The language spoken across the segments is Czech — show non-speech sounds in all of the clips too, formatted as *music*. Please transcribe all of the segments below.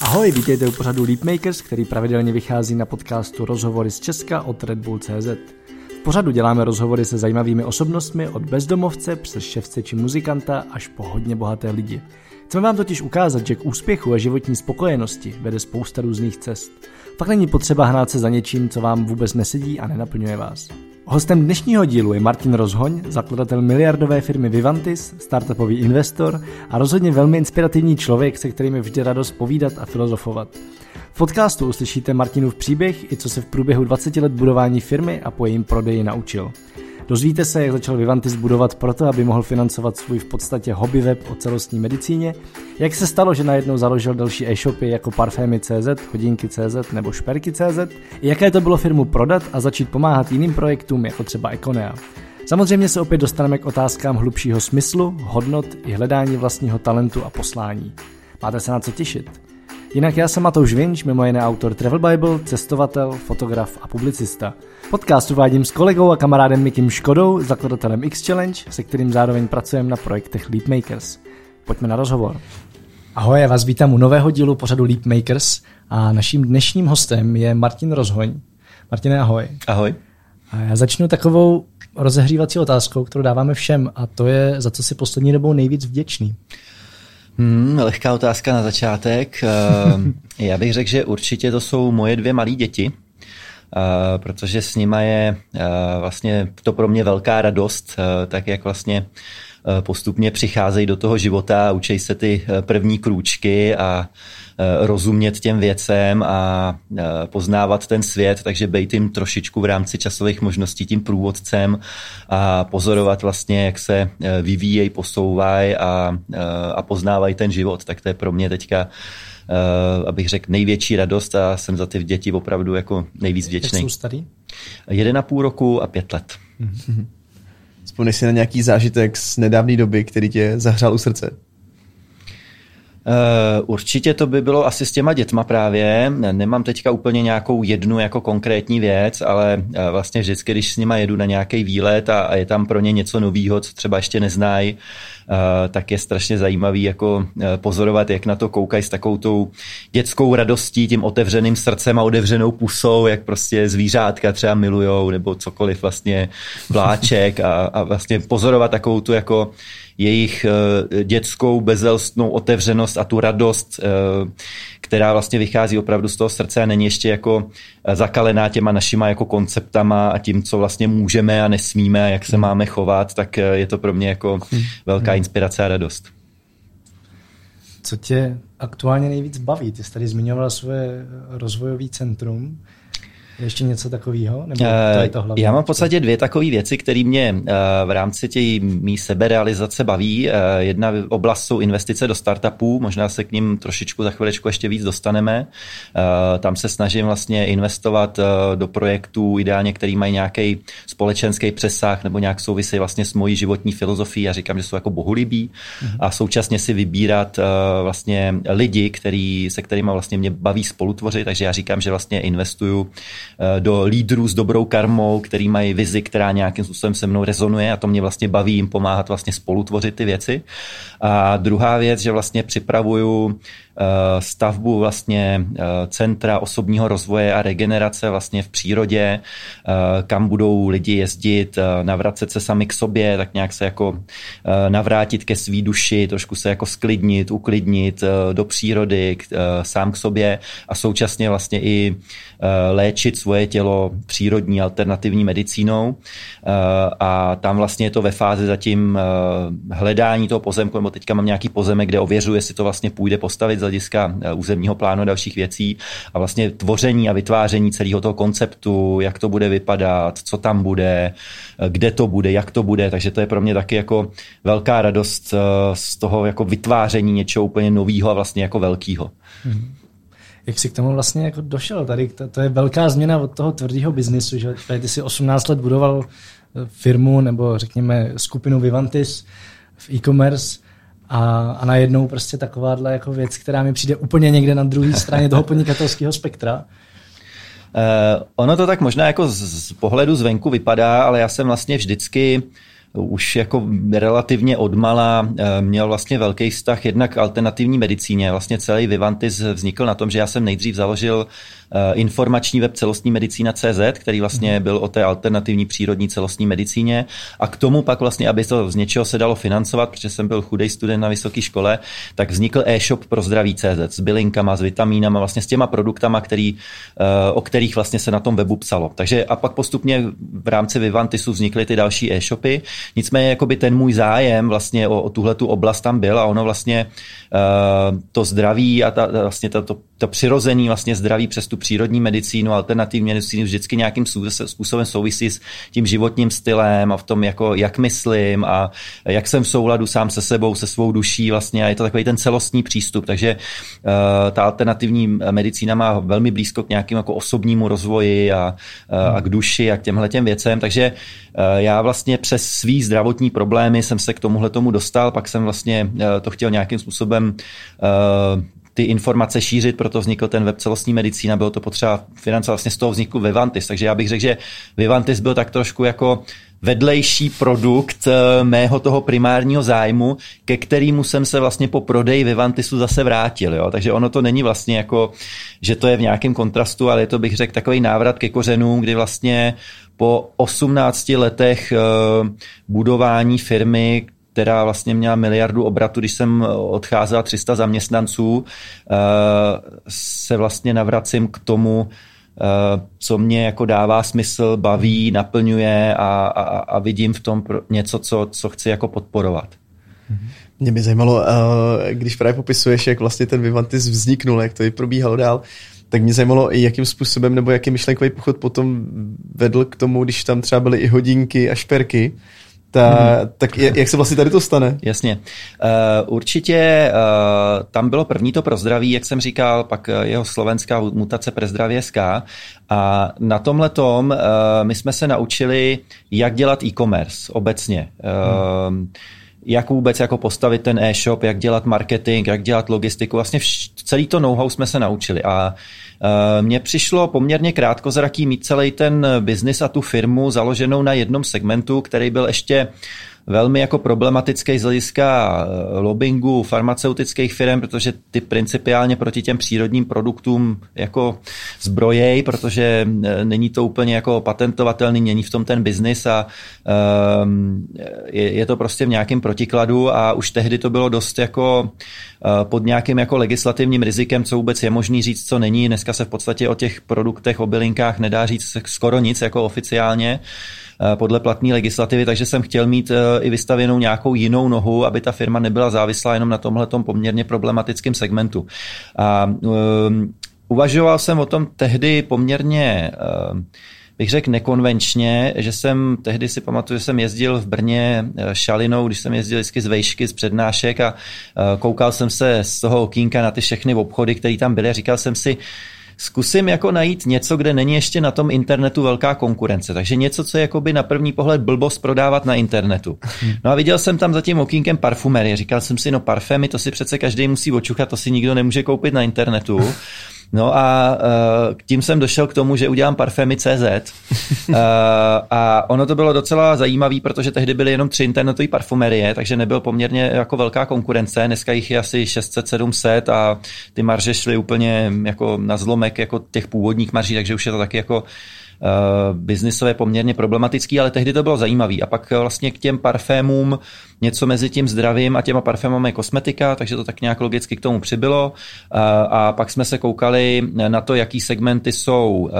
Ahoj, vítejte u pořadu Leapmakers, který pravidelně vychází na podcastu Rozhovory z Česka od Red Bull CZ. V pořadu děláme rozhovory se zajímavými osobnostmi od bezdomovce přes ševce či muzikanta až po hodně bohaté lidi. Chceme vám totiž ukázat, že k úspěchu a životní spokojenosti vede spousta různých cest. Fakt není potřeba hnát se za něčím, co vám vůbec nesedí a nenaplňuje vás. Hostem dnešního dílu je Martin Rozhoň, zakladatel miliardové firmy Vivantis, startupový investor a rozhodně velmi inspirativní člověk, se kterým je vždy radost povídat a filozofovat. V podcastu uslyšíte Martinův příběh i co se v průběhu 20 let budování firmy a po jejím prodeji naučil. Dozvíte se, jak začal Vivantis budovat proto, aby mohl financovat svůj v podstatě hobby web o celostní medicíně, jak se stalo, že najednou založil další e-shopy jako Parfémy.cz, Hodinky.cz nebo Šperky.cz, jaké to bylo firmu prodat a začít pomáhat jiným projektům jako třeba Econea. Samozřejmě se opět dostaneme k otázkám hlubšího smyslu, hodnot i hledání vlastního talentu a poslání. Máte se na co těšit. Jinak já jsem Matouš Vinč, mimo jiné autor Travel Bible, cestovatel, fotograf a publicista. Podcast uvádím s kolegou a kamarádem Mikim Škodou, zakladatelem X Challenge, se kterým zároveň pracujeme na projektech Leapmakers. Pojďme na rozhovor. Ahoj, já vás vítám u nového dílu pořadu Leapmakers a naším dnešním hostem je Martin Rozhoň. Martine, ahoj. Ahoj. A já začnu takovou rozehřívací otázkou, kterou dáváme všem a to je, za co si poslední dobou nejvíc vděčný. Hmm, lehká otázka na začátek. *laughs* Eh, já bych řekl, že určitě to jsou moje dvě malé děti, eh, protože s nima je eh, vlastně to pro mě velká radost, tak jak vlastně postupně přicházejí do toho života, učí se ty první krůčky a Eh, rozumět těm věcem a eh, poznávat ten svět, takže být jim trošičku v rámci časových možností tím průvodcem a pozorovat vlastně, jak se eh, vyvíjejí, posouvají a, a poznávají ten život. Tak to je pro mě teďka abych řekl, největší radost a jsem za ty děti opravdu jako nejvíc vděčný. Jak jsou starý? Jeden a půl roku a pět let. Mm-hmm. Vzpomněš si na nějaký zážitek z nedávné doby, který tě zahřál u srdce? Uh, určitě to by bylo asi s těma dětma právě. Nemám teďka úplně nějakou jednu jako konkrétní věc, ale uh, vlastně vždycky, když s nima jedu na nějaký výlet a, je tam pro ně něco nového, co třeba ještě neznají, uh, tak je strašně zajímavý jako pozorovat, jak na to koukají s takovou tou dětskou radostí, tím otevřeným srdcem a otevřenou pusou, jak prostě zvířátka třeba milujou nebo cokoliv vlastně vláček a, a vlastně pozorovat takovou tu jako jejich eh, dětskou bezelstnou otevřenost a tu radost, eh, která vlastně vychází opravdu z toho srdce a není ještě jako eh, zakalená těma našima jako konceptama a tím, co vlastně můžeme a nesmíme a jak se máme chovat, tak je to pro mě jako hmm. velká inspirace a radost. Co tě aktuálně nejvíc baví? Ty jsi tady zmiňoval svoje rozvojové centrum. Ještě něco takového? Nebo to je to hlavní? Já mám v podstatě dvě takové věci, které mě eh, v rámci té mý seberealizace baví. Eh, jedna oblast jsou investice do startupů, možná se k ním trošičku za chvilečku ještě víc dostaneme. Eh, tam se snažím vlastně investovat do projektů, ideálně, který mají nějaký společenský přesah nebo nějak souvisí vlastně s mojí životní filozofií. Já říkám, že jsou jako bohulibí mm-hmm. a současně si vybírat vlastně lidi, který, se kterými vlastně mě baví spolutvořit, takže já říkám, že vlastně investuju Eh, do lídrů s dobrou karmou, který mají vizi, která nějakým způsobem se mnou rezonuje a to mě vlastně baví jim pomáhat vlastně spolutvořit ty věci. A druhá věc, že vlastně připravuju Eh, stavbu vlastně eh, centra osobního rozvoje a regenerace vlastně v přírodě, eh, kam budou lidi jezdit, navracet se sami k sobě, tak nějak se jako navrátit ke svý duši, trošku se jako sklidnit, uklidnit do přírody, sám k sobě a současně vlastně i léčit svoje tělo přírodní alternativní medicínou. A tam vlastně je to ve fázi zatím hledání toho pozemku, nebo teďka mám nějaký pozemek, kde ověřuji, jestli to vlastně půjde postavit hlediska eh, územního plánu a dalších věcí a vlastně tvoření a vytváření celého toho konceptu, jak to bude vypadat, co tam bude, eh, kde to bude, jak to bude, takže to je pro mě taky jako velká radost eh, z toho jako vytváření něčeho úplně nového a vlastně jako velkého. Hmm. Jak jsi k tomu vlastně jako došel? Tady to, to je velká změna od toho tvrdého biznisu, že tady ty si 18 let budoval firmu nebo řekněme skupinu Vivantis v e-commerce a, a najednou prostě takováhle jako věc, která mi přijde úplně někde na druhé straně toho podnikatelského spektra. Uh, ono to tak možná jako z, z pohledu zvenku vypadá, ale já jsem vlastně vždycky už jako relativně odmala měl vlastně velký vztah jednak alternativní medicíně. Vlastně celý Vivantis vznikl na tom, že já jsem nejdřív založil Eh, informační web celostní medicína CZ, který vlastně mhm. byl o té alternativní přírodní celostní medicíně a k tomu pak vlastně, aby to z něčeho se dalo financovat, protože jsem byl chudej student na vysoké škole, tak vznikl e-shop pro zdraví CZ s bylinkama, s vitamínama, vlastně s těma produktama, který, eh, o kterých vlastně se na tom webu psalo. Takže a pak postupně v rámci Vivantisu vznikly ty další e-shopy. Nicméně jakoby ten můj zájem vlastně o, o tuhle tu oblast tam byl a ono vlastně uh, to zdraví a ta, vlastně to, to, přirozený vlastně zdraví přes tu přírodní medicínu, alternativní medicínu vždycky nějakým způsobem souvisí s tím životním stylem a v tom, jako, jak myslím a jak jsem v souladu sám se sebou, se svou duší vlastně. A je to takový ten celostní přístup, takže uh, ta alternativní medicína má velmi blízko k nějakému jako osobnímu rozvoji a, uh, a k duši a k těmhle těm věcem, takže uh, já vlastně přes svý zdravotní problémy jsem se k tomuhle tomu dostal, pak jsem vlastně uh, to chtěl nějakým způsobem uh, ty informace šířit, proto vznikl ten web celostní medicína, bylo to potřeba financovat vlastně z toho vzniku Vivantis. Takže já bych řekl, že Vivantis byl tak trošku jako vedlejší produkt eh, mého toho primárního zájmu, ke kterému jsem se vlastně po prodeji Vivantisu zase vrátil. Jo? Takže ono to není vlastně jako, že to je v nějakém kontrastu, ale je to, bych řekl, takový návrat ke kořenům, kdy vlastně po 18 letech eh, budování firmy, která vlastně měla miliardu obratu, když jsem odcházel 300 zaměstnanců, eh, se vlastně navracím k tomu, eh, co mě jako dává smysl, baví, naplňuje a, a, a vidím v tom něco, co, co chci jako podporovat. Mě by zajímalo, eh, když právě popisuješ, jak vlastně ten Vivantis vzniknul, jak to i probíhalo dál, tak mě zajímalo, jakým způsobem nebo jaký myšlenkový pochod potom vedl k tomu, když tam třeba byly i hodinky a šperky, ta, hmm. Tak jak se vlastně tady to stane? Jasně. Uh, určitě uh, tam bylo první to pro zdraví, jak jsem říkal, pak jeho slovenská mutace pro zdraví SK. A na tomhle tom uh, my jsme se naučili, jak dělat e-commerce obecně. Hmm. Jak vůbec jako postavit ten e-shop, jak dělat marketing, jak dělat logistiku. Vlastně vš- celý to know-how jsme se naučili. A Eh, mně přišlo poměrně krátkozraký mít celý ten biznis a tu firmu založenou na jednom segmentu, který byl ještě velmi jako problematický z hlediska eh, lobbingu farmaceutických firm, protože ty principiálně proti těm přírodním produktům jako zbrojej, protože eh, není to úplně jako patentovatelný, není v tom ten biznis a um, je, je to prostě v nějakém protikladu a už tehdy to bylo dost jako uh, pod nějakým jako legislativním rizikem, co vůbec je možný říct, co není. Dneska se v podstatě o těch produktech, o bylinkách nedá říct skoro nic jako oficiálně. Uh, Eh, podle platné legislativy, takže jsem chtěl mít eh, i vystavěnou nějakou jinou nohu, aby ta firma nebyla závislá jenom na tomhle poměrně problematickém segmentu. A um, uvažoval jsem o tom tehdy poměrně um, bych řekl nekonvenčně, že jsem, tehdy si pamatuju, že jsem jezdil v Brně šalinou, když jsem jezdil vždycky z vejšky, z přednášek a koukal jsem se z toho okýnka na ty všechny obchody, které tam byly a říkal jsem si, zkusím jako najít něco, kde není ještě na tom internetu velká konkurence. Takže něco, co je jakoby na první pohled blbost prodávat na internetu. No a viděl jsem tam za tím okýnkem parfumerie. Říkal jsem si, no parfémy, to si přece každý musí očuchat, to si nikdo nemůže koupit na internetu. No a uh, tím jsem došel k tomu, že udělám parfémy CZ. Uh, a ono to bylo docela zajímavé, protože tehdy byly jenom tři internetové parfumerie, takže nebyl poměrně jako velká konkurence. Dneska jich je asi 600-700 a ty marže šly úplně jako na zlomek jako těch původních marží, takže už je to taky jako uh, biznisové poměrně problematický, ale tehdy to bylo zajímavé. A pak vlastně k těm parfémům něco mezi tím zdravím a těma parfémami kosmetika, takže to tak nějak logicky k tomu přibylo. Uh, a pak jsme se koukali na to, jaký segmenty jsou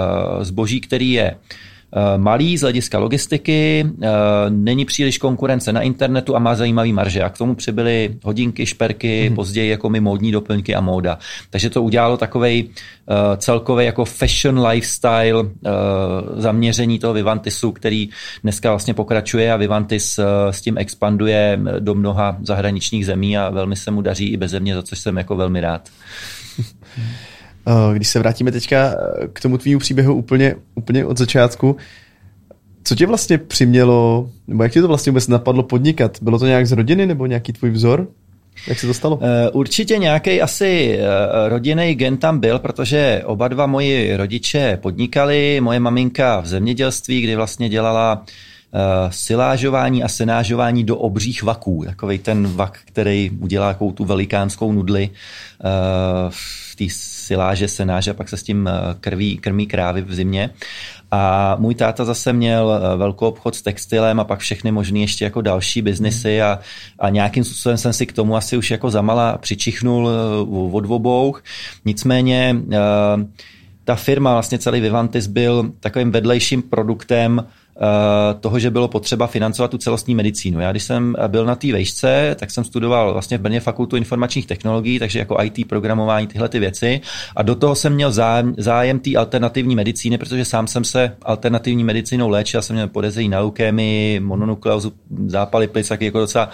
zboží, který je Eh, malý z hlediska logistiky, eh, není příliš konkurence na internetu a má zajímavý marže. A k tomu přibyly hodinky, šperky, hmm. později jako mi módní doplňky a móda. Takže to udělalo takový eh, celkový jako fashion lifestyle zaměření toho Vivantisu, který dneska vlastně pokračuje a Vivantis s tím expanduje do mnoha zahraničních zemí a velmi se mu daří i bez země, za což jsem jako velmi rád. *laughs* Eh, když se vrátíme teďka eh, k tomu tvýmu příběhu úplně, úplně od začátku, co tě vlastně přimělo, nebo jak tě to vlastně vůbec napadlo podnikat? Bylo to nějak z rodiny nebo nějaký tvůj vzor? Jak se to stalo? Eh, určitě nějaký asi rodinný gen tam byl, protože oba dva moji rodiče podnikali. Moje maminka v zemědělství, kdy vlastně dělala silážování a senážování do obřích vaků. Takový ten vak, který udělá takovou tu velikánskou nudli v té siláže, senáže a pak se s tím krví, krmí krávy v zimě. A můj táta zase měl eh, velkou obchod s textilem a pak všechny možné ještě jako další biznesy a, a nějakým způsobem jsem si k tomu asi už jako zamala přičichnul eh, od obou. Nicméně eh, ta firma, vlastně celý Vivantis byl takovým vedlejším produktem Eh, toho, že bylo potřeba financovat tu celostní medicínu. Já když jsem byl na té vejšce, tak jsem studoval vlastně v Brně fakultu informačních technologií, takže jako IT, programování, tyhle ty věci. A do toho jsem měl zájem, zájem té alternativní medicíny, protože sám jsem se alternativní medicínou léčil, jsem měl podezření na leukémii, mononukleózu, zápaly plic, taky jako docela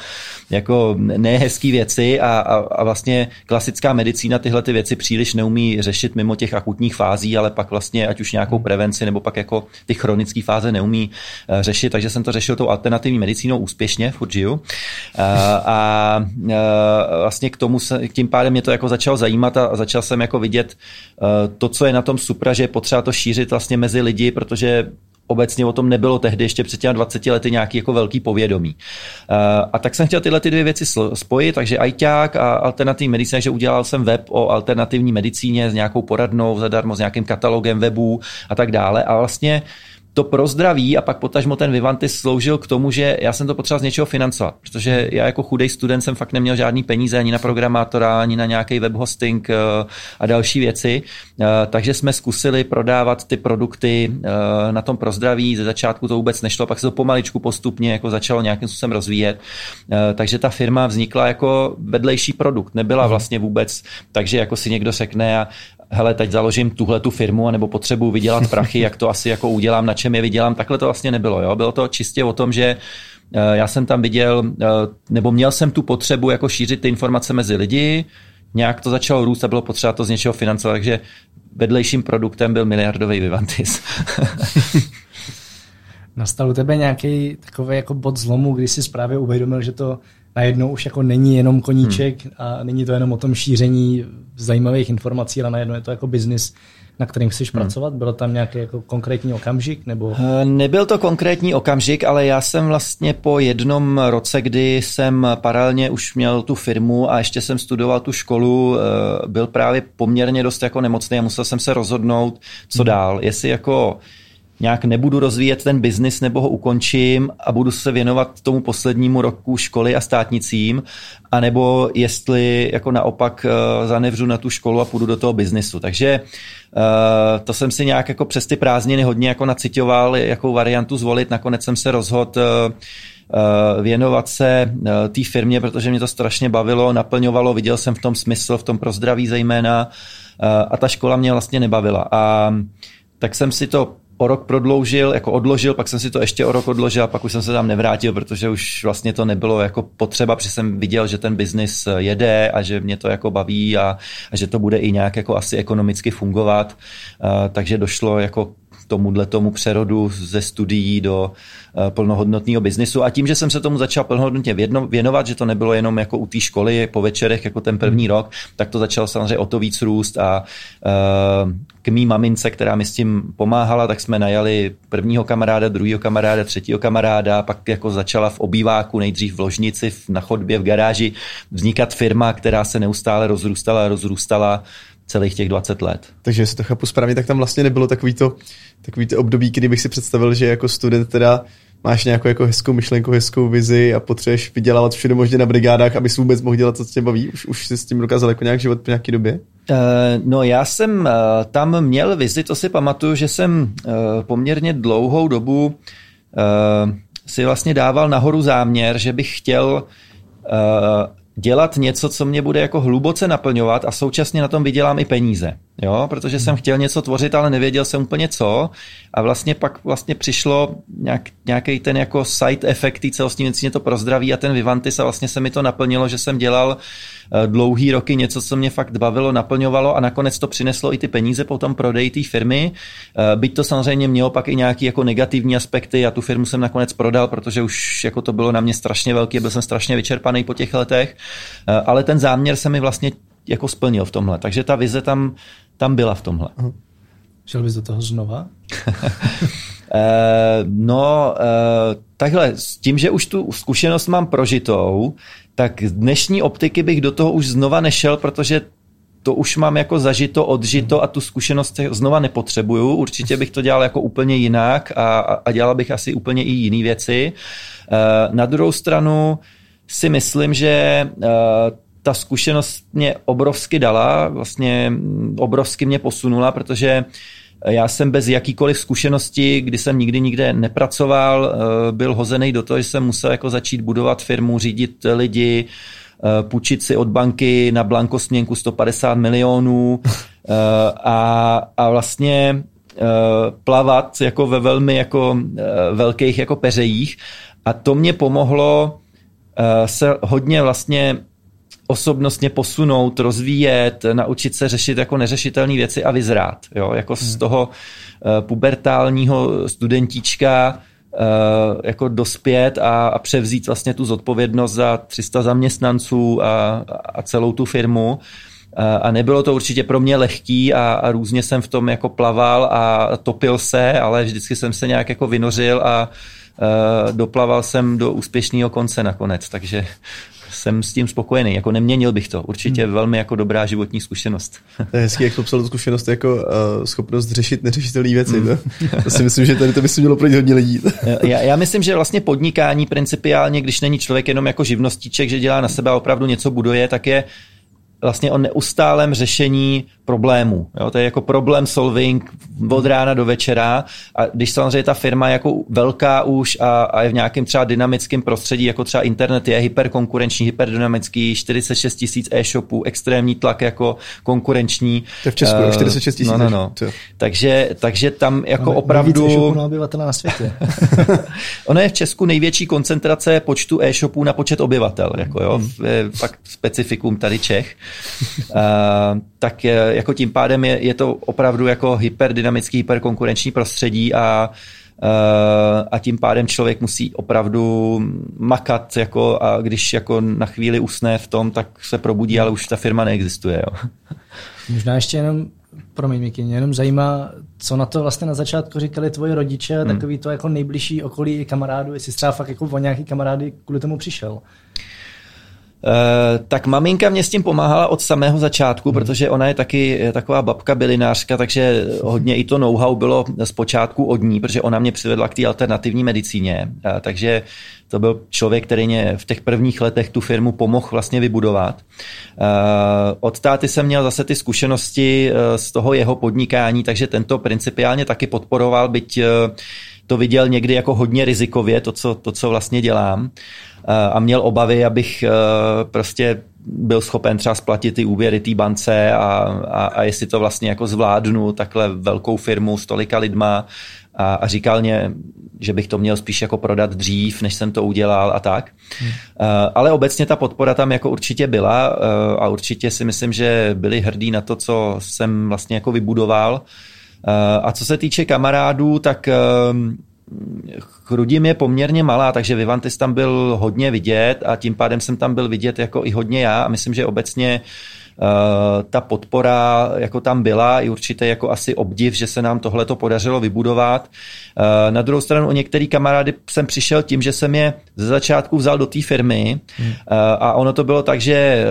jako nehezký věci a, a, a, vlastně klasická medicína tyhle ty věci příliš neumí řešit mimo těch akutních fází, ale pak vlastně ať už nějakou prevenci nebo pak jako ty chronické fáze neumí Eh, řešit, takže jsem to řešil tou alternativní medicínou úspěšně, furt žiju. Eh, a eh, vlastně k tomu se, tím pádem mě to jako začalo zajímat a začal jsem jako vidět to, co je na tom supra, že je potřeba to šířit vlastně mezi lidi, protože obecně o tom nebylo tehdy ještě před těmi 20 lety nějaký jako velký povědomí. A tak jsem chtěl tyhle ty dvě věci spojit, takže ajťák a alternativní medicína, že udělal jsem web o alternativní medicíně s nějakou poradnou zadarmo, s nějakým katalogem webů a tak dále. A vlastně to pro zdraví a pak potažmo ten Vivantis sloužil k tomu, že já jsem to potřeboval z něčeho financovat, protože já jako chudej student jsem fakt neměl žádný peníze ani na programátora, ani na nějaký web hosting eh, a další věci, eh, takže jsme zkusili prodávat ty produkty eh, na tom pro zdraví, ze začátku to vůbec nešlo, pak se to pomaličku postupně jako začalo nějakým způsobem rozvíjet, takže ta firma vznikla jako vedlejší produkt, nebyla mhm. vlastně vůbec, takže jako si někdo řekne a, hele, teď založím tuhle tu firmu, nebo potřebuji vydělat prachy, jak to asi jako udělám, na čem je vydělám. Takhle to vlastně nebylo. Jo? Bylo to čistě o tom, že eh, já jsem tam viděl, eh, nebo měl jsem tu potřebu jako šířit ty informace mezi lidi, nějak to začalo růst a bylo potřeba to z něčeho financovat, takže vedlejším produktem byl miliardový Vivantis. *laughs* Nastal u tebe nějaký takový jako bod zlomu, kdy jsi právě uvědomil, že to najednou už jako není jenom koníček hmm. a není to jenom o tom šíření zajímavých informací, ale najednou je to jako biznis, na kterým chceš hmm. pracovat? Byl tam nějaký jako konkrétní okamžik? Nebo? Eh, nebyl to konkrétní okamžik, ale já jsem vlastně po jednom roce, kdy jsem paralelně už měl tu firmu a ještě jsem studoval tu školu, eh, byl právě poměrně dost jako nemocný a musel jsem se rozhodnout, co hmm. dál. Jestli jako nějak nebudu rozvíjet ten biznis nebo ho ukončím a budu se věnovat tomu poslednímu roku školy a státnicím, anebo jestli jako naopak uh, zanevřu na tu školu a půjdu do toho biznisu. Takže uh, to jsem si nějak jako přes ty prázdniny hodně jako nacitoval, jakou variantu zvolit. Nakonec jsem se rozhodl uh, věnovat se té firmě, protože mě to strašně bavilo, naplňovalo, viděl jsem v tom smysl, v tom pro zdraví zejména a ta škola mě vlastně nebavila. A tak jsem si to o rok prodloužil, jako odložil, pak jsem si to ještě o rok odložil a pak už jsem se tam nevrátil, protože už vlastně to nebylo jako potřeba, protože jsem viděl, že ten biznis jede a že mě to jako baví a, a že to bude i nějak jako asi ekonomicky fungovat. Uh, takže došlo jako tomuhle tomu přerodu ze studií do uh, plnohodnotného biznisu. A tím, že jsem se tomu začal plnohodnotně věnovat, že to nebylo jenom jako u té školy po večerech, jako ten první rok, tak to začalo samozřejmě o to víc růst a uh, k mý mamince, která mi s tím pomáhala, tak jsme najali prvního kamaráda, druhého kamaráda, třetího kamaráda, pak jako začala v obýváku, nejdřív v ložnici, na chodbě, v garáži vznikat firma, která se neustále rozrůstala, rozrůstala celých těch 20 let. Takže jestli to chápu správně, tak tam vlastně nebylo takový to, takový to období, kdy bych si představil, že jako student teda máš nějakou jako hezkou myšlenku, hezkou vizi a potřebuješ vydělávat všude možně na brigádách, abys vůbec mohl dělat, co tě baví. Už, už jsi s tím dokázal jako nějak život po nějaké době? Uh, no já jsem uh, tam měl vizi, to si pamatuju, že jsem uh, poměrně dlouhou dobu si vlastně dával nahoru záměr, že bych chtěl dělat něco, co mě bude jako hluboce naplňovat a současně na tom vydělám i peníze. Jo, protože jsem chtěl něco tvořit, ale nevěděl jsem úplně co. A vlastně pak vlastně přišlo nějak, nějaký ten jako side effect té celostní medicíně to pro zdraví a ten Vivantis a vlastně se mi to naplnilo, že jsem dělal eh, dlouhý roky něco, co mě fakt bavilo, naplňovalo a nakonec to přineslo i ty peníze po tom prodeji té firmy. Eh, byť to samozřejmě mělo pak i nějaké jako negativní aspekty a tu firmu jsem nakonec prodal, protože už jako to bylo na mě strašně velký, byl jsem strašně vyčerpaný po těch letech, eh, ale ten záměr se mi vlastně jako splnil v tomhle. Takže ta vize tam tam byla v tomhle. Šel bys do toho znova? *laughs* Eh, no, eh, takhle, s tím, že už tu zkušenost mám prožitou, tak z dnešní optiky bych do toho už znova nešel, protože to už mám jako zažito, odžito a tu zkušenost znova nepotřebuju. Určitě bych to dělal jako úplně jinak a, a dělal bych asi úplně i jiné věci. Eh, na druhou stranu si myslím, že ta zkušenost mě obrovsky dala, vlastně obrovsky mě posunula, protože já jsem bez jakýkoliv zkušenosti, kdy jsem nikdy nikde nepracoval, eh, byl hozený do toho, že jsem musel jako začít budovat firmu, řídit lidi, eh, půjčit si od banky na blanko směnku 150 milionů eh, a, a vlastně plavat jako ve velmi jako velkých jako peřejích. A to mě pomohlo se hodně vlastně osobnostně posunout, rozvíjet, naučit se řešit jako neřešitelné věci a vyzrát. Jo? Jako z hmm. toho uh, pubertálního studentíčka uh, jako dospět a, a převzít vlastně tu zodpovědnost za 300 zaměstnanců a, a celou tu firmu. A nebylo to určitě pro mě lehký a, a různě jsem v tom jako plaval a topil se, ale vždycky jsem se nějak jako vynořil a doplaval jsem do úspěšného konce nakonec, takže jsem s tím spokojený. Jako neměnil bych to. Určitě hmm. velmi jako dobrá životní zkušenost. *laughs* To je hezký, jak popsal tu zkušenost jako uh, schopnost řešit neřešitelné věci. Hmm. To si myslím, že tady to by si mělo pro hodně lidí. *laughs* já, já, myslím, že vlastně podnikání principiálně, když není člověk jenom jako živnostíček, že dělá na sebe a opravdu něco buduje, tak je vlastně o neustálém řešení problémů. Jo? To je jako problem solving od rána do večera a když samozřejmě ta firma je jako velká už a, a je v nějakém třeba dynamickém prostředí, jako třeba internet je hyperkonkurenční, hyperdynamický, 46 tisíc e-shopů, extrémní tlak jako konkurenční. To je v Česku, uh, 46 tisíc. No, no, no. Takže, takže tam jako no, opravdu... e-shopů na obyvatele na světě. *laughs* ono je v Česku největší koncentrace počtu e-shopů na počet obyvatel. Jako jo, hmm. fakt specifikum tady Čech. Uh, tak jako tím pádem je, je to opravdu jako hyperdynamický, hyperkonkurenční prostředí a a tím pádem člověk musí opravdu makat, jako a když jako na chvíli usne v tom, tak se probudí, ale už ta firma neexistuje. Jo. Možná ještě jenom, promiň Miky, mě jenom zajímá, co na to vlastně na začátku říkali tvoji rodiče, hmm. takový to jako nejbližší okolí i kamarádů, jestli třeba fakt jako o nějaký kamarády kvůli tomu přišel. Eh, tak maminka mě s tím pomáhala od samého začátku, hmm. protože ona je taky taková babka bylinářka, takže hodně i to know-how bylo z počátku od ní, protože ona mě přivedla k té alternativní medicíně. Eh, takže to byl člověk, který mě v těch prvních letech tu firmu pomohl vlastně vybudovat. Eh, od táty jsem měl zase ty zkušenosti z toho jeho podnikání, takže tento principiálně taky podporoval, byť to viděl někdy jako hodně rizikově, to, co, to, co vlastně dělám. Eh, a měl obavy, abych eh, prostě byl schopen třeba splatit ty úvěry té bance a, a, a jestli to vlastně jako zvládnu takhle velkou firmu s tolika lidma a, a říkal mě, že bych to měl spíš jako prodat dřív, než jsem to udělal a tak. Hmm. Uh, ale obecně ta podpora tam jako určitě byla a určitě si myslím, že byli hrdí na to, co jsem vlastně jako vybudoval. Uh, a co se týče kamarádů, tak Chrudim je poměrně malá, takže Vivantis tam byl hodně vidět a tím pádem jsem tam byl vidět jako i hodně já a myslím, že obecně uh, ta podpora jako tam byla i určitě jako asi obdiv, že se nám tohle to podařilo vybudovat. Uh, na druhou stranu o některý kamarády jsem přišel tím, že jsem je ze začátku vzal do té firmy hmm. uh, a ono to bylo tak, že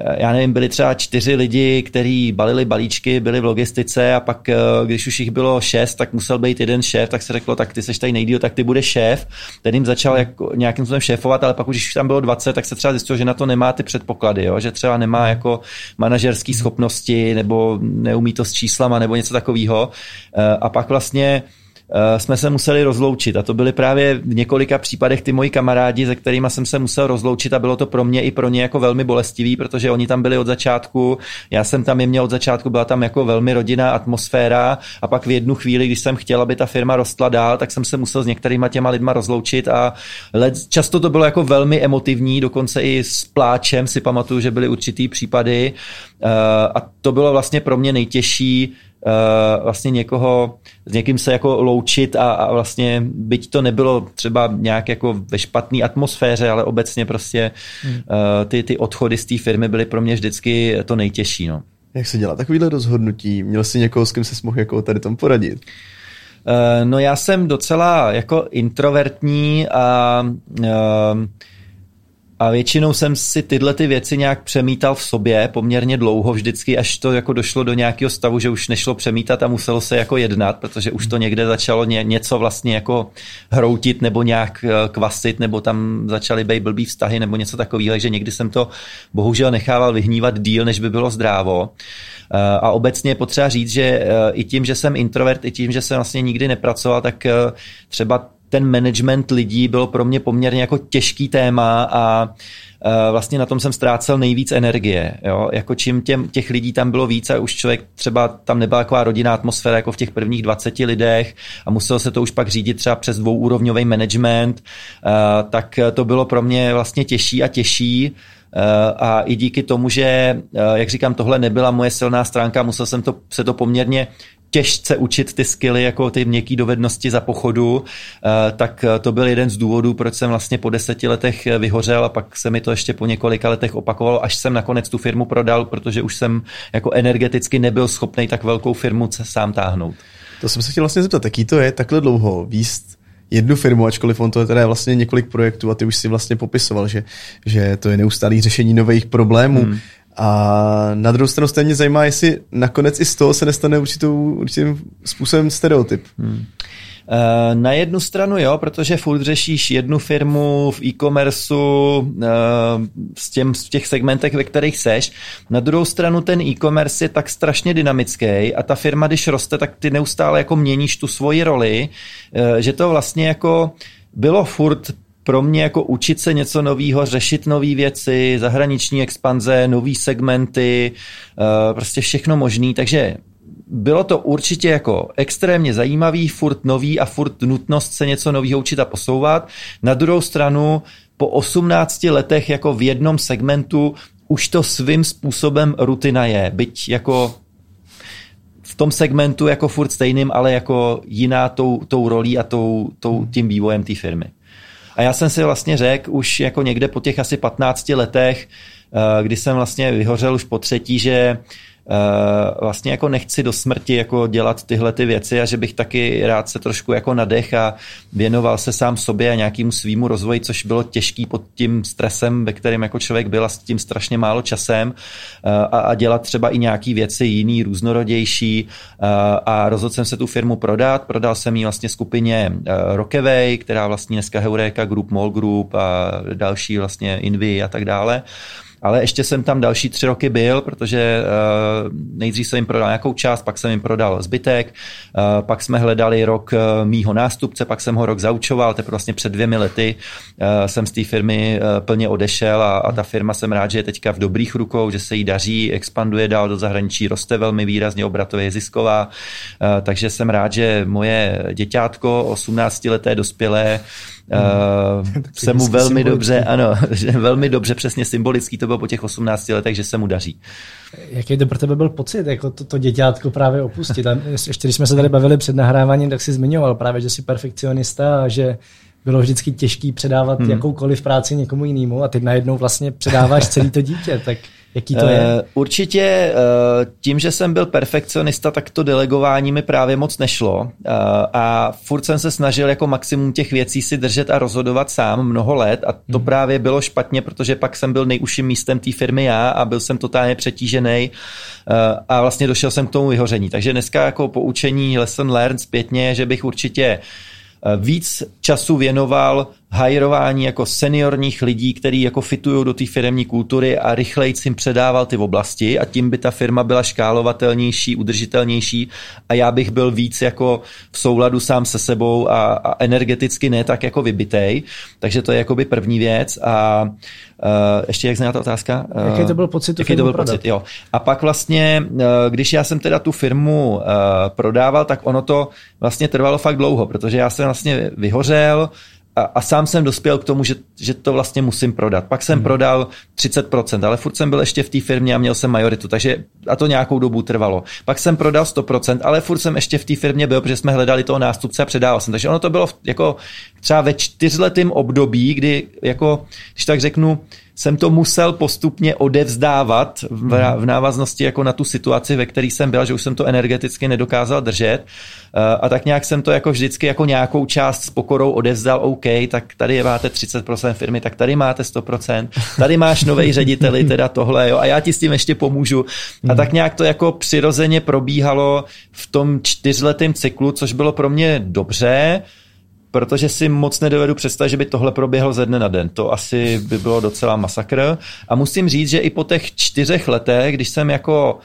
Eh, já nevím, byli třeba čtyři lidi, kteří balili balíčky, byli v logistice a pak, eh, když už jich bylo šest, tak musel být jeden šéf, tak se řeklo, tak ty seš tady nejdíl, tak ty budeš šéf. Ten jim začal jako nějakým způsobem šéfovat, ale pak už, když tam bylo 20, tak se třeba zjistilo, že na to nemá ty předpoklady, jo? že třeba nemá jako manažerské schopnosti nebo neumí to s číslama nebo něco takového. Eh, a pak vlastně Eh, jsme se museli rozloučit a to byly právě v několika případech ty moji kamarádi, se kterými jsem se musel rozloučit a bylo to pro mě i pro ně jako velmi bolestivý, protože oni tam byli od začátku, já jsem tam je měl od začátku, byla tam jako velmi rodinná atmosféra a pak v jednu chvíli, když jsem chtěl, aby ta firma rostla dál, tak jsem se musel s některýma těma lidma rozloučit a let, často to bylo jako velmi emotivní, dokonce i s pláčem si pamatuju, že byly určitý případy eh, a to bylo vlastně pro mě nejtěžší Uh, vlastně někoho, s někým se jako loučit a, a vlastně byť to nebylo třeba nějak jako ve špatné atmosféře, ale obecně prostě uh, ty, ty odchody z té firmy byly pro mě vždycky to nejtěžší. No. Jak se dělá takovýhle rozhodnutí? Měl jsi někoho, s kým se mohl jako tady tom poradit? Uh, no já jsem docela jako introvertní a uh, a většinou jsem si tyhle ty věci nějak přemítal v sobě poměrně dlouho vždycky, až to jako došlo do nějakého stavu, že už nešlo přemítat a muselo se jako jednat, protože už to někde začalo ně, něco vlastně jako hroutit nebo nějak eh, kvasit, nebo tam začaly být blbý vztahy nebo něco takového, že někdy jsem to bohužel nechával vyhnívat díl, než by bylo zdrávo. Eh, a obecně je potřeba říct, že eh, i tím, že jsem introvert, i tím, že jsem vlastně nikdy nepracoval, tak třeba ten management lidí bylo pro mě poměrně jako těžký téma a vlastně na tom jsem ztrácel nejvíc energie. Jo? Jako čím těm, těch lidí tam bylo víc a už člověk třeba tam nebyla taková rodinná atmosféra jako v těch prvních 20 lidech a muselo se to už pak řídit třeba přes dvouúrovňový management, tak to bylo pro mě vlastně těžší a těžší. A i díky tomu, že, jak říkám, tohle nebyla moje silná stránka, musel jsem to, se to poměrně těžce učit ty skily, jako ty měkké dovednosti za pochodu, eh, tak eh, to byl jeden z důvodů, proč jsem vlastně po deseti letech eh, vyhořel a pak se mi to ještě po několika letech opakovalo, až jsem nakonec tu firmu prodal, protože už jsem jako energeticky nebyl schopný tak velkou firmu sám táhnout. To jsem se chtěl vlastně zeptat, jaký to je takhle dlouho výst jednu firmu, ačkoliv on to je teda vlastně několik projektů a ty už si vlastně popisoval, že, že to je neustálý řešení nových problémů. Hmm. A na druhou stranu stejně zajímá, jestli nakonec i z toho se nestane určitou, určitým způsobem stereotyp. Hmm. Eh, na jednu stranu jo, protože furt řešíš jednu firmu v e-commerceu eh, s těm, v těch segmentech, ve kterých seš. Na druhou stranu ten e-commerce je tak strašně dynamický a ta firma, když roste, tak ty neustále jako měníš tu svoji roli, eh, že to vlastně jako bylo furt pro mě jako učit se něco nového, řešit nové věci, zahraniční expanze, nové segmenty, eh, prostě všechno možný, takže bylo to určitě jako extrémně zajímavý, furt nový a furt nutnost se něco nového učit a posouvat. Na druhou stranu po 18 letech jako v jednom segmentu už to svým způsobem rutina je, byť jako v tom segmentu jako furt stejným, ale jako jiná tou, tou rolí a tou, tou, tím vývojem té firmy. A já jsem si vlastně řekl už jako někde po těch asi 15 letech, eh, kdy jsem vlastně vyhořel už po třetí, že vlastně jako nechci do smrti jako dělat tyhle ty věci a že bych taky rád se trošku jako nadech a věnoval se sám sobě a nějakému svýmu rozvoji, což bylo těžký pod tím stresem, ve kterém jako člověk byl a s tím strašně málo časem eh, a, a dělat třeba i nějaký věci jiný, různorodější eh, a rozhodl jsem se tu firmu prodat. Prodal jsem ji vlastně skupině Rockaway, která vlastně dneska Heureka Group, Mall Group a další vlastně Invy a tak dále. Ale ještě jsem tam další tři roky byl, protože uh, nejdřív jsem jim prodal nějakou část, pak jsem jim prodal zbytek, uh, pak jsme hledali rok uh, mýho nástupce, pak jsem ho rok zaučoval, teprve vlastně před dvěmi lety jsem z té firmy plně odešel a, a ta firma jsem rád, že je teďka v dobrých rukou, že se jí daří, expanduje dál do zahraničí, roste velmi výrazně, obratově je zisková, takže jsem rád, že moje děťátko, 18 leté dospělé, *laughs* Uh, se mu velmi dobře, ano, *laughs* velmi dobře, přesně symbolický to bylo po těch 18 letech, že se mu daří. Jaký to pro tebe byl pocit, jako to, to děťátko právě opustit? A ještě když jsme se tady bavili před nahráváním, tak si zmiňoval právě, že jsi perfekcionista a že bylo vždycky těžké předávat hmm. jakoukoliv práci někomu jinému a teď najednou vlastně předáváš celý to dítě, tak Jaký to je? Uh, určitě uh, tím, že jsem byl perfekcionista, tak to delegování mi právě moc nešlo uh, a furt jsem se snažil jako maximum těch věcí si držet a rozhodovat sám mnoho let a to hmm. právě bylo špatně, protože pak jsem byl nejužším místem té firmy já a byl jsem totálně přetížený a vlastně došel jsem k tomu vyhoření. Takže dneska jako poučení lesson learned zpětně, že bych určitě víc času věnoval hajrování jako seniorních lidí, kteří jako fitují do té firmní kultury a rychleji jim předával ty oblasti a tím by ta firma byla škálovatelnější, udržitelnější a já bych byl víc jako v souladu sám se sebou a, a energeticky ne tak jako vybitej. Takže to je jakoby první věc a uh, ještě jak zná ta otázka? Uh, Jaký to byl pocit? Jaký to byl prodat? pocit, jo. A pak vlastně, uh, když já jsem teda tu firmu uh, prodával, tak ono to vlastně trvalo fakt dlouho, protože já jsem vlastně vyhořel, a, a sám jsem dospěl k tomu, že, že to vlastně musím prodat. Pak jsem hmm. prodal 30%, ale furt jsem byl ještě v té firmě a měl jsem majoritu, takže a to nějakou dobu trvalo. Pak jsem prodal 100%, ale furt jsem ještě v té firmě byl, protože jsme hledali toho nástupce a předával jsem. Takže ono to bylo jako třeba ve čtyřletém období, kdy jako, když tak řeknu, jsem to musel postupně odevzdávat v, v návaznosti jako na tu situaci, ve které jsem byl, že už jsem to energeticky nedokázal držet. Eh, a tak nějak jsem to jako vždycky jako nějakou část s pokorou odevzdal, OK, tak tady máte 30% firmy, tak tady máte 100%, tady máš nový *laughs* řediteli, teda tohle, jo, a já ti s tím ještě pomůžu. A tak nějak to jako přirozeně probíhalo v tom čtyřletém cyklu, což bylo pro mě dobře, protože si moc nedovedu představit, že by tohle proběhlo ze dne na den. To asi by bylo docela masakr. A musím říct, že i po těch čtyřech letech, když jsem jako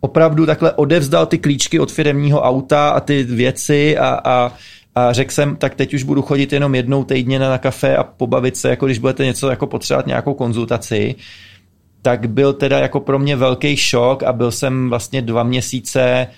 opravdu takhle odevzdal ty klíčky od firemního auta a ty věci a, a, a řekl jsem, tak teď už budu chodit jenom jednou týdně na kafe a pobavit se, jako když budete něco jako potřebovat nějakou konzultaci, tak byl teda jako pro mě velký šok a byl jsem vlastně dva měsíce Eh,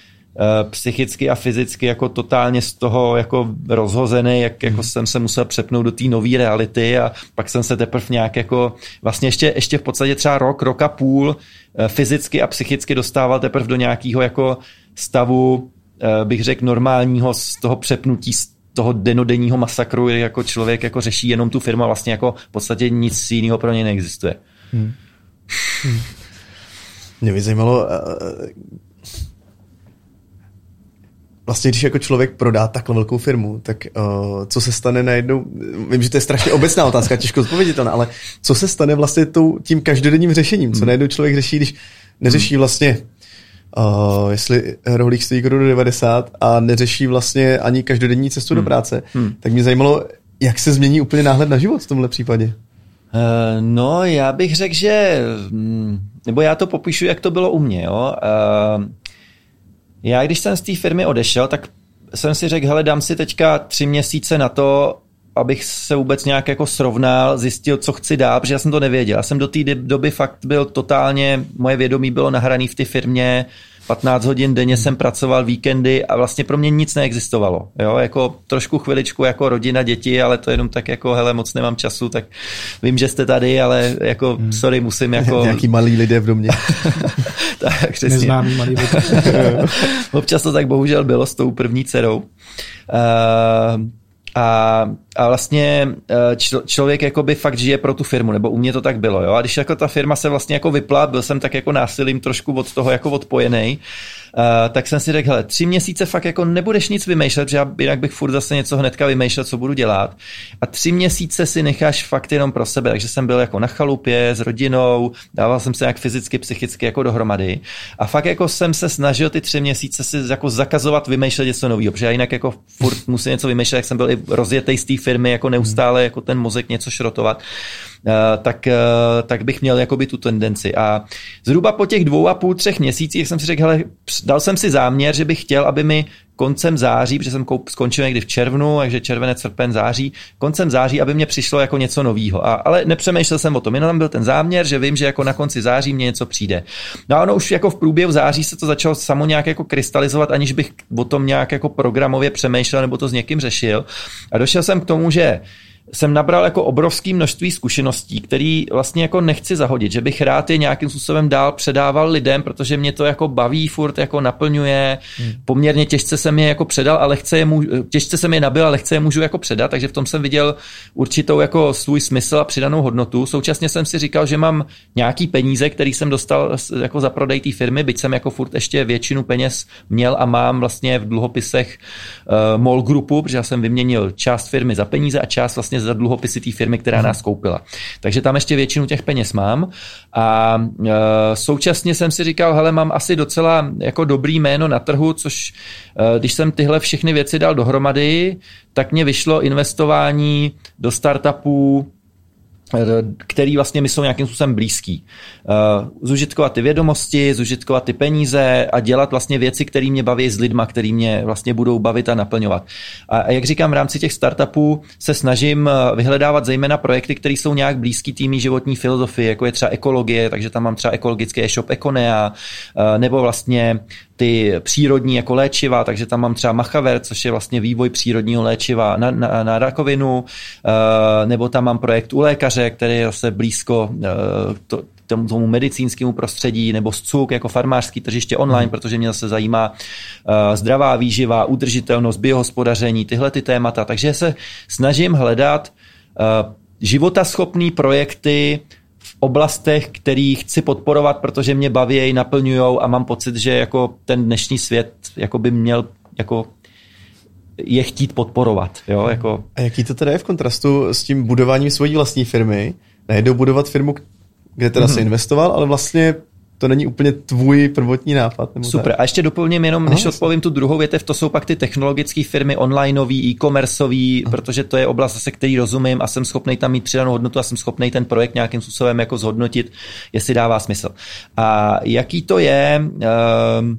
psychicky a fyzicky jako totálně z toho jako rozhozený, jak jako hmm. jsem se musel přepnout do té nové reality a pak jsem se teprve nějak jako vlastně ještě, ještě v podstatě třeba rok, rok a půl eh, fyzicky a psychicky dostával teprve do nějakého jako stavu, eh, bych řekl, normálního z toho přepnutí z toho denodenního masakru, jako člověk jako řeší jenom tu firmu a vlastně jako v podstatě nic jiného pro něj neexistuje. Hmm. Hmm. Mě by zajímalo, vlastně, když jako člověk prodá takhle velkou firmu, tak uh, co se stane najednou, vím, že to je strašně obecná otázka, těžko odpověditelná, ale co se stane vlastně tou, tím každodenním řešením, co hmm. najednou člověk řeší, když neřeší hmm. vlastně uh, jestli rohlík stojí korunu 90 a neřeší vlastně ani každodenní cestu hmm. do práce, hmm. tak mě zajímalo, jak se změní úplně náhled na život v tomhle případě. Uh, no, já bych řekl, že, hm, nebo já to popíšu, jak to bylo u mě, jo. Uh, já, když jsem z té firmy odešel, tak jsem si řekl, hele, dám si teďka tři měsíce na to, abych se vůbec nějak jako srovnal, zjistil, co chci dát, protože já jsem to nevěděl. Já jsem do té doby fakt byl totálně, moje vědomí bylo nahrané v té firmě, 15 hodin denně jsem pracoval víkendy a vlastně pro mě nic neexistovalo. Jo, jako trošku chviličku jako rodina, děti, ale to jenom tak jako, hele, moc nemám času, tak vím, že jste tady, ale jako, hmm. sorry, musím *laughs* jako... Nějaký malý lidé v domě. *laughs* tak, přesně. Neznámý malý lidé. *laughs* Občas to tak bohužel bylo s tou první dcerou. Uh, a, a vlastně eh, čl, člověk jakoby fakt žije pro tu firmu, nebo u mě to tak bylo, jo. A když jako ta firma se vlastně jako vypla, byl jsem tak jako násilím trošku od toho jako odpojený, Uh, tak jsem si řekl, hele, tři měsíce fakt jako nebudeš nic vymýšlet, protože já jinak bych furt zase něco hnedka vymýšlet, co budu dělat. A tři měsíce si necháš fakt jenom pro sebe, takže jsem byl jako na chalupě s rodinou, dával jsem se jak fyzicky, psychicky jako dohromady. A fakt jako jsem se snažil ty tři měsíce si jako zakazovat vymýšlet něco nového, protože já jinak jako furt musím něco vymýšlet, jak jsem byl i rozjetý z té firmy, jako neustále jako ten mozek něco šrotovat. Eh, tak, eh, tak bych měl jakoby tu tendenci. A zhruba po těch dvou a půl, třech měsících jsem si řekl, hele, dal jsem si záměr, že bych chtěl, aby mi koncem září, protože jsem koup, skončil někdy v červnu, takže červenec, srpen, září, koncem září, aby mě přišlo jako něco nového. Ale nepřemýšlel jsem o tom, jenom byl ten záměr, že vím, že jako na konci září mě něco přijde. No a ono už jako v průběhu září se to začalo samo nějak jako krystalizovat, aniž bych o tom nějak jako programově přemýšlel nebo to s někým řešil. A došel jsem k tomu, že jsem nabral jako obrovské množství zkušeností, který vlastně jako nechci zahodit, že bych rád je nějakým způsobem dál předával lidem, protože mě to jako baví, furt jako naplňuje, hmm. poměrně těžce jsem je jako předal, ale chce je můžu, těžce jsem je nabil, ale chce je můžu jako předat, takže v tom jsem viděl určitou jako svůj smysl a přidanou hodnotu. Současně jsem si říkal, že mám nějaký peníze, který jsem dostal jako za prodej té firmy, byť jsem jako furt ještě většinu peněz měl a mám vlastně v dluhopisech uh, MOL Groupu, protože já jsem vyměnil část firmy za peníze a část vlastně vlastně za dluhopisy té firmy, která nás koupila. Takže tam ještě většinu těch peněz mám a e, současně jsem si říkal, hele, mám asi docela jako dobrý jméno na trhu, což e, když jsem tyhle všechny věci dal dohromady, tak mě vyšlo investování do startupů, který vlastně mi jsou nějakým způsobem blízký. Uh, zužitkovat ty vědomosti, zužitkovat ty peníze a dělat vlastně věci, které mě baví s lidma, který mě vlastně budou bavit a naplňovat. A jak říkám, v rámci těch startupů se snažím uh, vyhledávat zejména projekty, které jsou nějak blízký týmí životní filozofii, jako je třeba ekologie, takže tam mám třeba ekologický e-shop Econea, nebo vlastně ty přírodní jako léčiva, takže tam mám třeba Machaver, což je vlastně vývoj přírodního léčiva na, na, na rakovinu, nebo tam mám projekt u lékaře, který je zase blízko uh, to, tomu, tomu medicínskému prostředí, nebo SCUK jako farmářský tržiště online, hmm. protože mě zase zajímá uh, zdravá výživa, udržitelnost, biohospodaření, tyhle ty témata. Takže se snažím hledat uh, životaschopné projekty, oblastech, který chci podporovat, protože mě baví, naplňují a mám pocit, že jako ten dnešní svět jako by měl jako je chtít podporovat. Jo? Jako... A jaký to teda je v kontrastu s tím budováním svojí vlastní firmy? Najednou budovat firmu, kde teda mm-hmm. si investoval, ale vlastně to není úplně tvůj prvotní nápad. Nebo Super. Tak. A ještě doplním jenom, Aha, než odpovím tu druhou větev, to jsou pak ty technologické firmy, onlineový, e-commerceový, protože to je oblast, se který rozumím a jsem schopný tam mít přidanou hodnotu a jsem schopný ten projekt nějakým způsobem jako zhodnotit, jestli dává smysl. A jaký to je, uh, uh,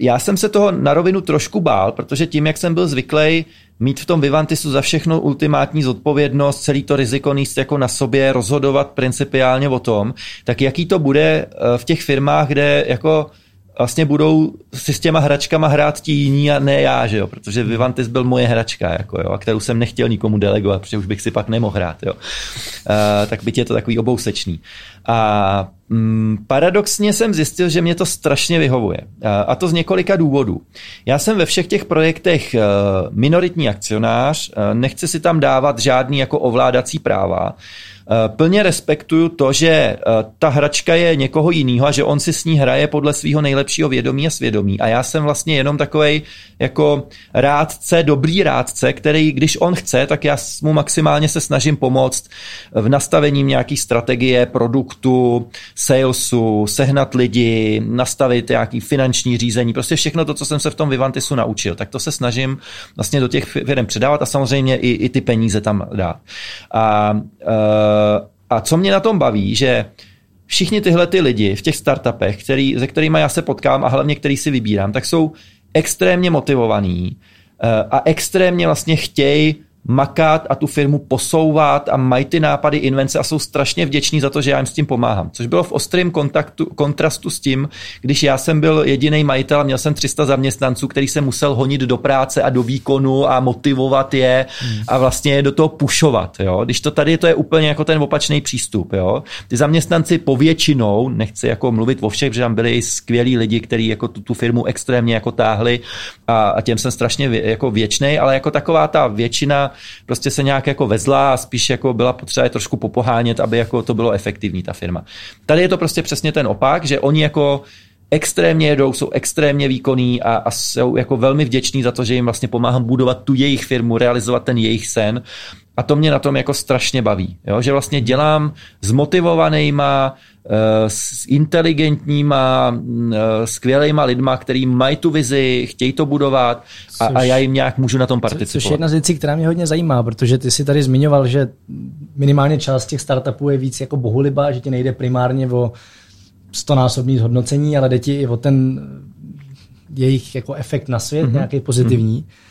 já jsem se toho na rovinu trošku bál, protože tím, jak jsem byl zvyklý mít v tom Vivantisu za všechno ultimátní zodpovědnost, celý to riziko níst jako na sobě, rozhodovat principiálně o tom, tak jaký to bude eh, v těch firmách, kde jako vlastně budou si s těma hračkama hrát ti jiní a ne já, že jo? protože Vivantis byl moje hračka, jako, jo? a kterou jsem nechtěl nikomu delegovat, protože už bych si pak nemohl hrát. Jo? Uh, tak byť je to takový obousečný. A mm, paradoxně jsem zjistil, že mě to strašně vyhovuje. A to z několika důvodů. Já jsem ve všech těch projektech uh, minoritní akcionář, uh, nechci si tam dávat žádný jako ovládací práva, plně respektuju to, že eh, ta hračka je někoho jiného a že on si s ní hraje podle svého nejlepšího vědomí a svědomí. A já jsem vlastně jenom takový jako rádce, dobrý rádce, který, když on chce, tak já mu maximálně se snažím pomoct v nastavení nějaký strategie, produktu, salesu, sehnat lidi, nastavit nějaký finanční řízení, prostě všechno to, co jsem se v tom Vivantisu naučil, tak to se snažím vlastně do těch firm předávat a samozřejmě i, i ty peníze tam dát. A uh, a co mě na tom baví, že všichni tyhle ty lidi v těch startupech, který, se kterými já se potkám a hlavně který si vybírám, tak jsou extrémně motivovaní eh, a extrémně vlastně chtějí makat a tu firmu posouvat a mají ty nápady, invence a jsou strašně vděční za to, že já jim s tím pomáhám. Což bylo v ostrém kontaktu, kontrastu s tím, když já jsem byl jediný majitel a měl jsem 300 zaměstnanců, který se musel honit do práce a do výkonu a motivovat je a vlastně je do toho pušovat. Jo? Když to tady to je úplně jako ten opačný přístup. Jo? Ty zaměstnanci povětšinou, nechci jako mluvit o všech, protože tam byli skvělí lidi, kteří jako tu, tu firmu extrémně jako táhli a, a těm jsem strašně vě, jako věčnej, ale jako taková ta většina prostě se nějak jako vezla a spíš jako byla potřeba je trošku popohánět, aby jako to bylo efektivní ta firma. Tady je to prostě přesně ten opak, že oni jako extrémně jedou, jsou extrémně výkonní a, a jsou jako velmi vděční za to, že jim vlastně pomáhám budovat tu jejich firmu, realizovat ten jejich sen. A to mě na tom jako strašně baví, jo? že vlastně dělám s motivovanýma, Eh, s inteligentníma, mm, eh, skvělýma lidma, který mají tu vizi, chtějí to budovat a, což, a já jim nějak můžu na tom participovat. Což je jedna z věcí, která mě hodně zajímá, protože ty si tady zmiňoval, že minimálně část těch startupů je víc jako bohulibá, že ti nejde primárně o stonásobný zhodnocení, ale jde ti i o ten jejich jako efekt na svět, mm-hmm. nějaký pozitivní. Mm-hmm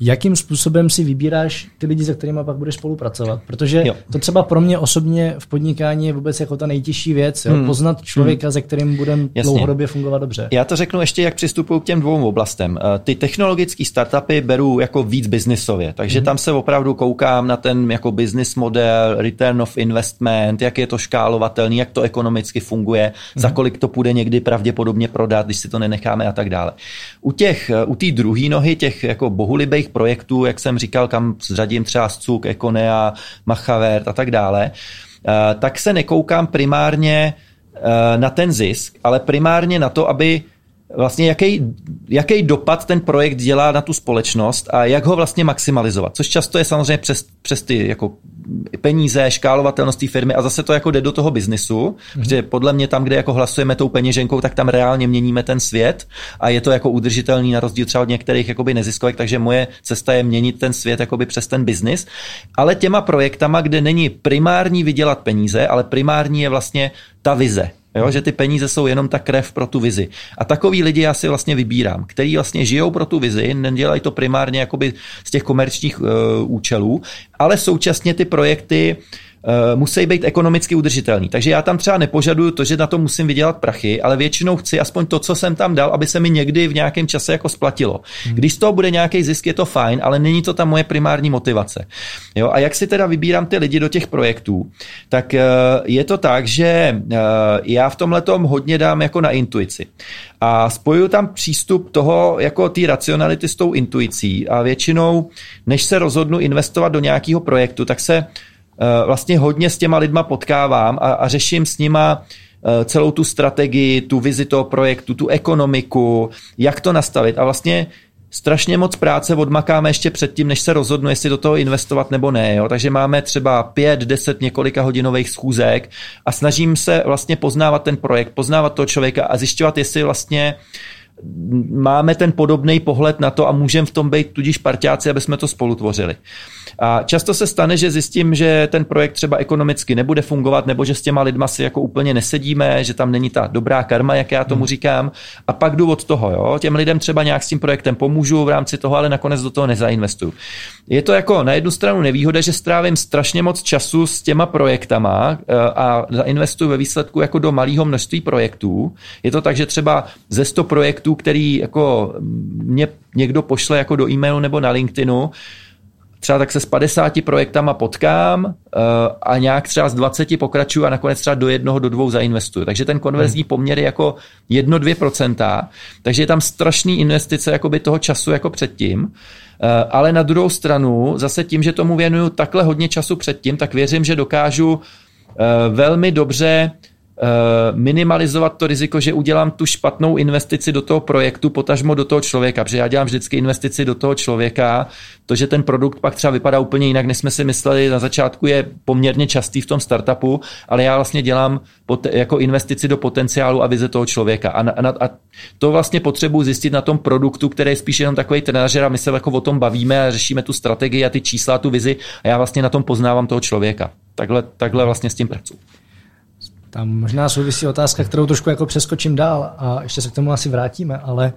jakým způsobem si vybíráš ty lidi, se kterými pak budeš spolupracovat. Protože jo. to třeba pro mě osobně v podnikání je vůbec jako ta nejtěžší věc, jo? Hmm. poznat člověka, hmm. se kterým budeme dlouhodobě fungovat dobře. Já to řeknu ještě, jak přistupuju k těm dvou oblastem. Eh, ty technologické startupy beru jako víc biznisově, takže hmm. tam se opravdu koukám na ten jako business model, return of investment, jak je to škálovatelný, jak to ekonomicky funguje, hmm. za kolik to půjde někdy pravděpodobně prodat, když si to nenecháme a tak dále. U těch, eh, u té druhé nohy, těch jako bohulibých projektů, jak jsem říkal, kam zřadím třeba Scuk, Econea, Machavert a tak dále, eh, tak se nekoukám primárně eh, na ten zisk, ale primárně na to, aby vlastně jaký, jaký dopad ten projekt dělá na tu společnost a jak ho vlastně maximalizovat. Což často je samozřejmě přes, přes ty jako peníze, škálovatelnost té firmy a zase to jako jde do toho biznisu, mm-hmm. protože podle mě tam, kde jako hlasujeme tou peněženkou, tak tam reálně měníme ten svět a je to jako udržitelný na rozdíl třeba od některých jakoby neziskovek, takže moje cesta je měnit ten svět jakoby přes ten biznis, ale těma projektama, kde není primární vydělat peníze, ale primární je vlastně ta vize, Jo, že ty peníze jsou jenom ta krev pro tu vizi. A takový lidi já si vlastně vybírám, který vlastně žijou pro tu vizi, nedělají to primárně jakoby z těch komerčních uh, účelů, ale současně ty projekty uh, musí být ekonomicky udržitelný. Takže já tam třeba nepožaduju to, že na to musím vydělat prachy, ale většinou chci aspoň to, co jsem tam dal, aby se mi někdy v nějakém čase jako splatilo. Hmm. Když z toho bude nějaký zisk, je to fajn, ale není to ta moje primární motivace. Jo, a jak si teda vybírám ty lidi do těch projektů, tak uh, je to tak, že uh, já v tomhle hodně dám jako na intuici. A spojuju tam přístup toho, jako té racionality s tou intuicí a většinou, než se rozhodnu investovat do nějakého projektu, tak se vlastně hodně s těma lidma potkávám a, a řeším s nima celou tu strategii, tu vizi toho projektu, tu ekonomiku, jak to nastavit. A vlastně strašně moc práce odmakáme ještě předtím, než se rozhodnu, jestli do toho investovat nebo ne. Jo? Takže máme třeba pět, deset, několika hodinových schůzek a snažím se vlastně poznávat ten projekt, poznávat toho člověka a zjišťovat, jestli vlastně máme ten podobný pohled na to a můžeme v tom být tudíž parťáci, aby jsme to spolu tvořili. A často se stane, že zjistím, že ten projekt třeba ekonomicky nebude fungovat, nebo že s těma lidma si jako úplně nesedíme, že tam není ta dobrá karma, jak já tomu hmm. říkám. A pak jdu od toho, jo. Těm lidem třeba nějak s tím projektem pomůžu v rámci toho, ale nakonec do toho nezainvestuju. Je to jako na jednu stranu nevýhoda, že strávím strašně moc času s těma projektama eh, a zainvestuju ve výsledku jako do malého množství projektů. Je to tak, že třeba ze 100 projektů, který jako mě někdo pošle jako do e-mailu nebo na LinkedInu, třeba tak se s 50 projektama potkám uh, a nějak třeba z 20 pokračuju a nakonec třeba do jednoho, do dvou zainvestuju. Takže ten konverzní hmm. poměr je jako 1-2%, takže je tam strašný investice jakoby toho času jako předtím. Uh, ale na druhou stranu, zase tím, že tomu věnuju takhle hodně času předtím, tak věřím, že dokážu uh, velmi dobře Eh, minimalizovat to riziko, že udělám tu špatnou investici do toho projektu, potažmo do toho člověka, protože já dělám vždycky investici do toho člověka, to, že ten produkt pak třeba vypadá úplně jinak, než jsme si mysleli na začátku, je poměrně častý v tom startupu, ale já vlastně dělám jako investici do potenciálu a vize toho člověka. A, a, a to vlastně potřebuji zjistit na tom produktu, který je spíš jenom takový trenažer a my se jako o tom bavíme a řešíme tu strategii a ty čísla, tu vizi a já vlastně na tom poznávám toho člověka. Takhle, takhle vlastně s tím pracuji. Tam možná souvisí otázka, kterou trošku jako přeskočím dál a ještě se k tomu asi vrátíme, ale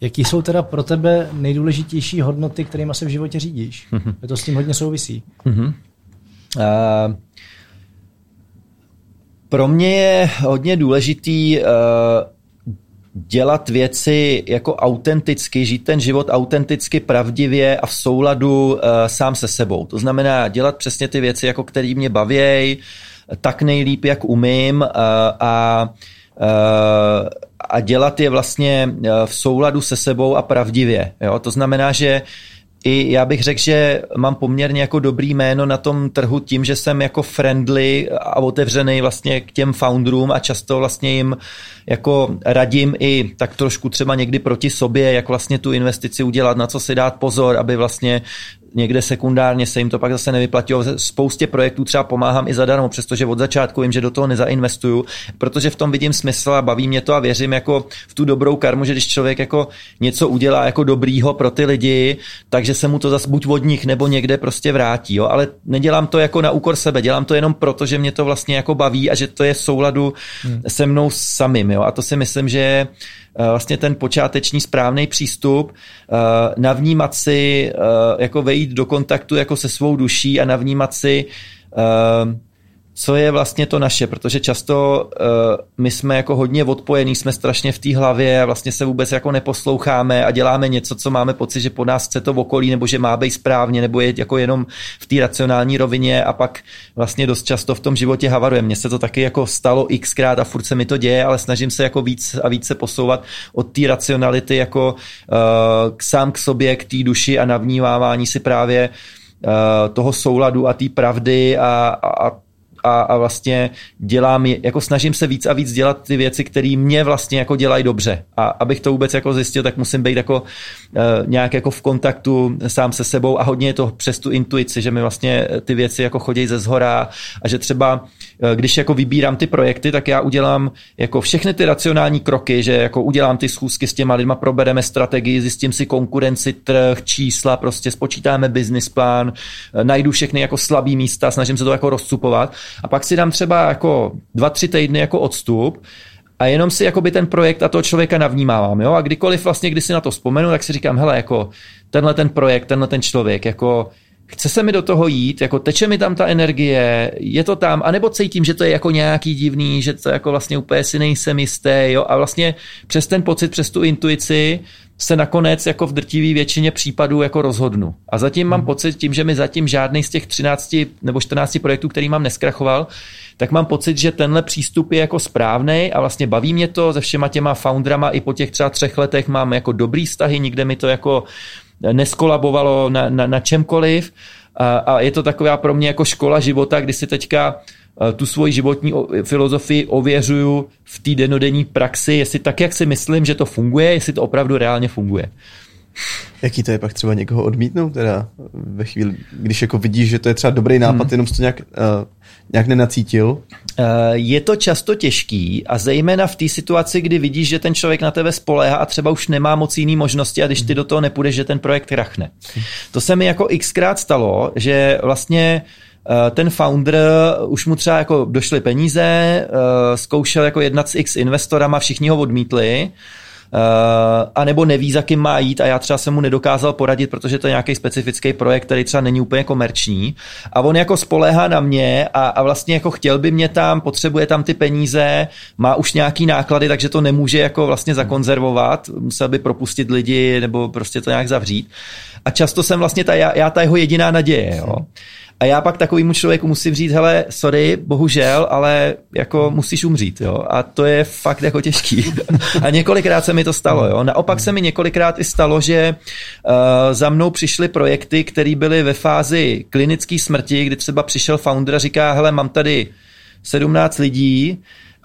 jaký jsou teda pro tebe nejdůležitější hodnoty, kterými se v životě řídíš? Mm-hmm. Je to s tím hodně souvisí. Mm-hmm. Uh, pro mě je hodně důležitý uh, dělat věci jako autenticky, žít ten život autenticky, pravdivě a v souladu uh, sám se sebou. To znamená dělat přesně ty věci, jako které mě bavějí, tak nejlíp, jak umím a, a a dělat je vlastně v souladu se sebou a pravdivě. Jo? To znamená, že i já bych řekl, že mám poměrně jako dobrý jméno na tom trhu tím, že jsem jako friendly a otevřený vlastně k těm founderům a často vlastně jim jako radím i tak trošku třeba někdy proti sobě, jak vlastně tu investici udělat, na co si dát pozor, aby vlastně někde sekundárně se jim to pak zase nevyplatilo. Spoustě projektů třeba pomáhám i zadarmo, přestože od začátku vím, že do toho nezainvestuju, protože v tom vidím smysl a baví mě to a věřím jako v tu dobrou karmu, že když člověk jako něco udělá jako dobrýho pro ty lidi, takže se mu to zase buď od nich nebo někde prostě vrátí. Jo? Ale nedělám to jako na úkor sebe, dělám to jenom proto, že mě to vlastně jako baví a že to je v souladu hmm. se mnou samým. Jo? A to si myslím, že je vlastně ten počáteční správný přístup, eh, navnímat si, eh, jako vejít do kontaktu jako se svou duší a navnímat si co je vlastně to naše, protože často uh, my jsme jako hodně odpojení, jsme strašně v té hlavě a vlastně se vůbec jako neposloucháme a děláme něco, co máme pocit, že po nás chce to v okolí, nebo že má být správně, nebo je jako jenom v té racionální rovině a pak vlastně dost často v tom životě havaruje. Mně se to taky jako stalo xkrát a furt se mi to děje, ale snažím se jako víc a víc se posouvat od té racionality jako uh, k sám k sobě, k té duši a navnívávání si právě uh, toho souladu a té pravdy a, a a, a vlastně dělám, jako snažím se víc a víc dělat ty věci, které mě vlastně jako dělají dobře. A abych to vůbec jako zjistil, tak musím být jako uh, nějak jako v kontaktu sám se sebou a hodně je to přes tu intuici, že mi vlastně ty věci jako chodí ze zhora a že třeba uh, když jako vybírám ty projekty, tak já udělám jako všechny ty racionální kroky, že jako udělám ty schůzky s těma lidma, probereme strategii, zjistím si konkurenci, trh, čísla, prostě spočítáme business plán, najdu všechny jako slabý místa, snažím se to jako rozcupovat a pak si dám třeba jako dva, tři týdny jako odstup a jenom si jakoby ten projekt a toho člověka navnímávám. Jo? A kdykoliv vlastně, když si na to vzpomenu, tak si říkám, hele, jako tenhle ten projekt, tenhle ten člověk, jako chce se mi do toho jít, jako teče mi tam ta energie, je to tam, anebo cítím, že to je jako nějaký divný, že to jako vlastně úplně si nejsem jistý, jo, a vlastně přes ten pocit, přes tu intuici se nakonec jako v drtivé většině případů jako rozhodnu. A zatím mám hmm. pocit, tím, že mi zatím žádný z těch 13 nebo 14 projektů, který mám neskrachoval, tak mám pocit, že tenhle přístup je jako správný a vlastně baví mě to se všema těma foundrama i po těch třeba třech letech mám jako dobrý vztahy, nikde mi to jako neskolabovalo na, na, na čemkoliv A, a je to taková pro mě jako škola života, kdy si teďka eh, tu svoji životní filozofii ověřuju v té denodenní praxi, jestli tak, jak si myslím, že to funguje, jestli to opravdu reálně funguje. Jaký to je pak třeba někoho odmítnout teda ve chvíli, když jako vidíš, že to je třeba dobrý nápad, hmm. jenom jsi to nějak, uh, nějak nenacítil? Uh, je to často těžký a zejména v té situaci, kdy vidíš, že ten člověk na tebe spoléhá a třeba už nemá moc jiný možnosti a když ty do toho nepůjdeš, že ten projekt krachne. To se mi jako xkrát stalo, že vlastně eh, ten founder, už mu třeba jako došly peníze, zkoušel jako jednat s x investorama, všichni ho odmítli, a nebo neví, za kým má jít a já třeba jsem mu nedokázal poradit, protože to je nějaký specifický projekt, který třeba není úplně komerční a on jako spoléhá na mě a, a vlastně jako chtěl by mě tam, potřebuje tam ty peníze, má už nějaký náklady, takže to nemůže jako vlastně zakonzervovat, musel by propustit lidi nebo prostě to nějak zavřít. A často jsem vlastně ta, já, já ta jeho jediná naděje. Jo. A já pak takovýmu člověku musím říct, hele, sorry, bohužel, ale jako musíš umřít, jo. A to je fakt jako těžký. *laughs* a několikrát se mi to stalo, jo. Naopak se mi několikrát i stalo, že uh, za mnou přišly projekty, které byly ve fázi klinické smrti, kdy třeba přišel founder a říká, hele, mám tady 17 lidí,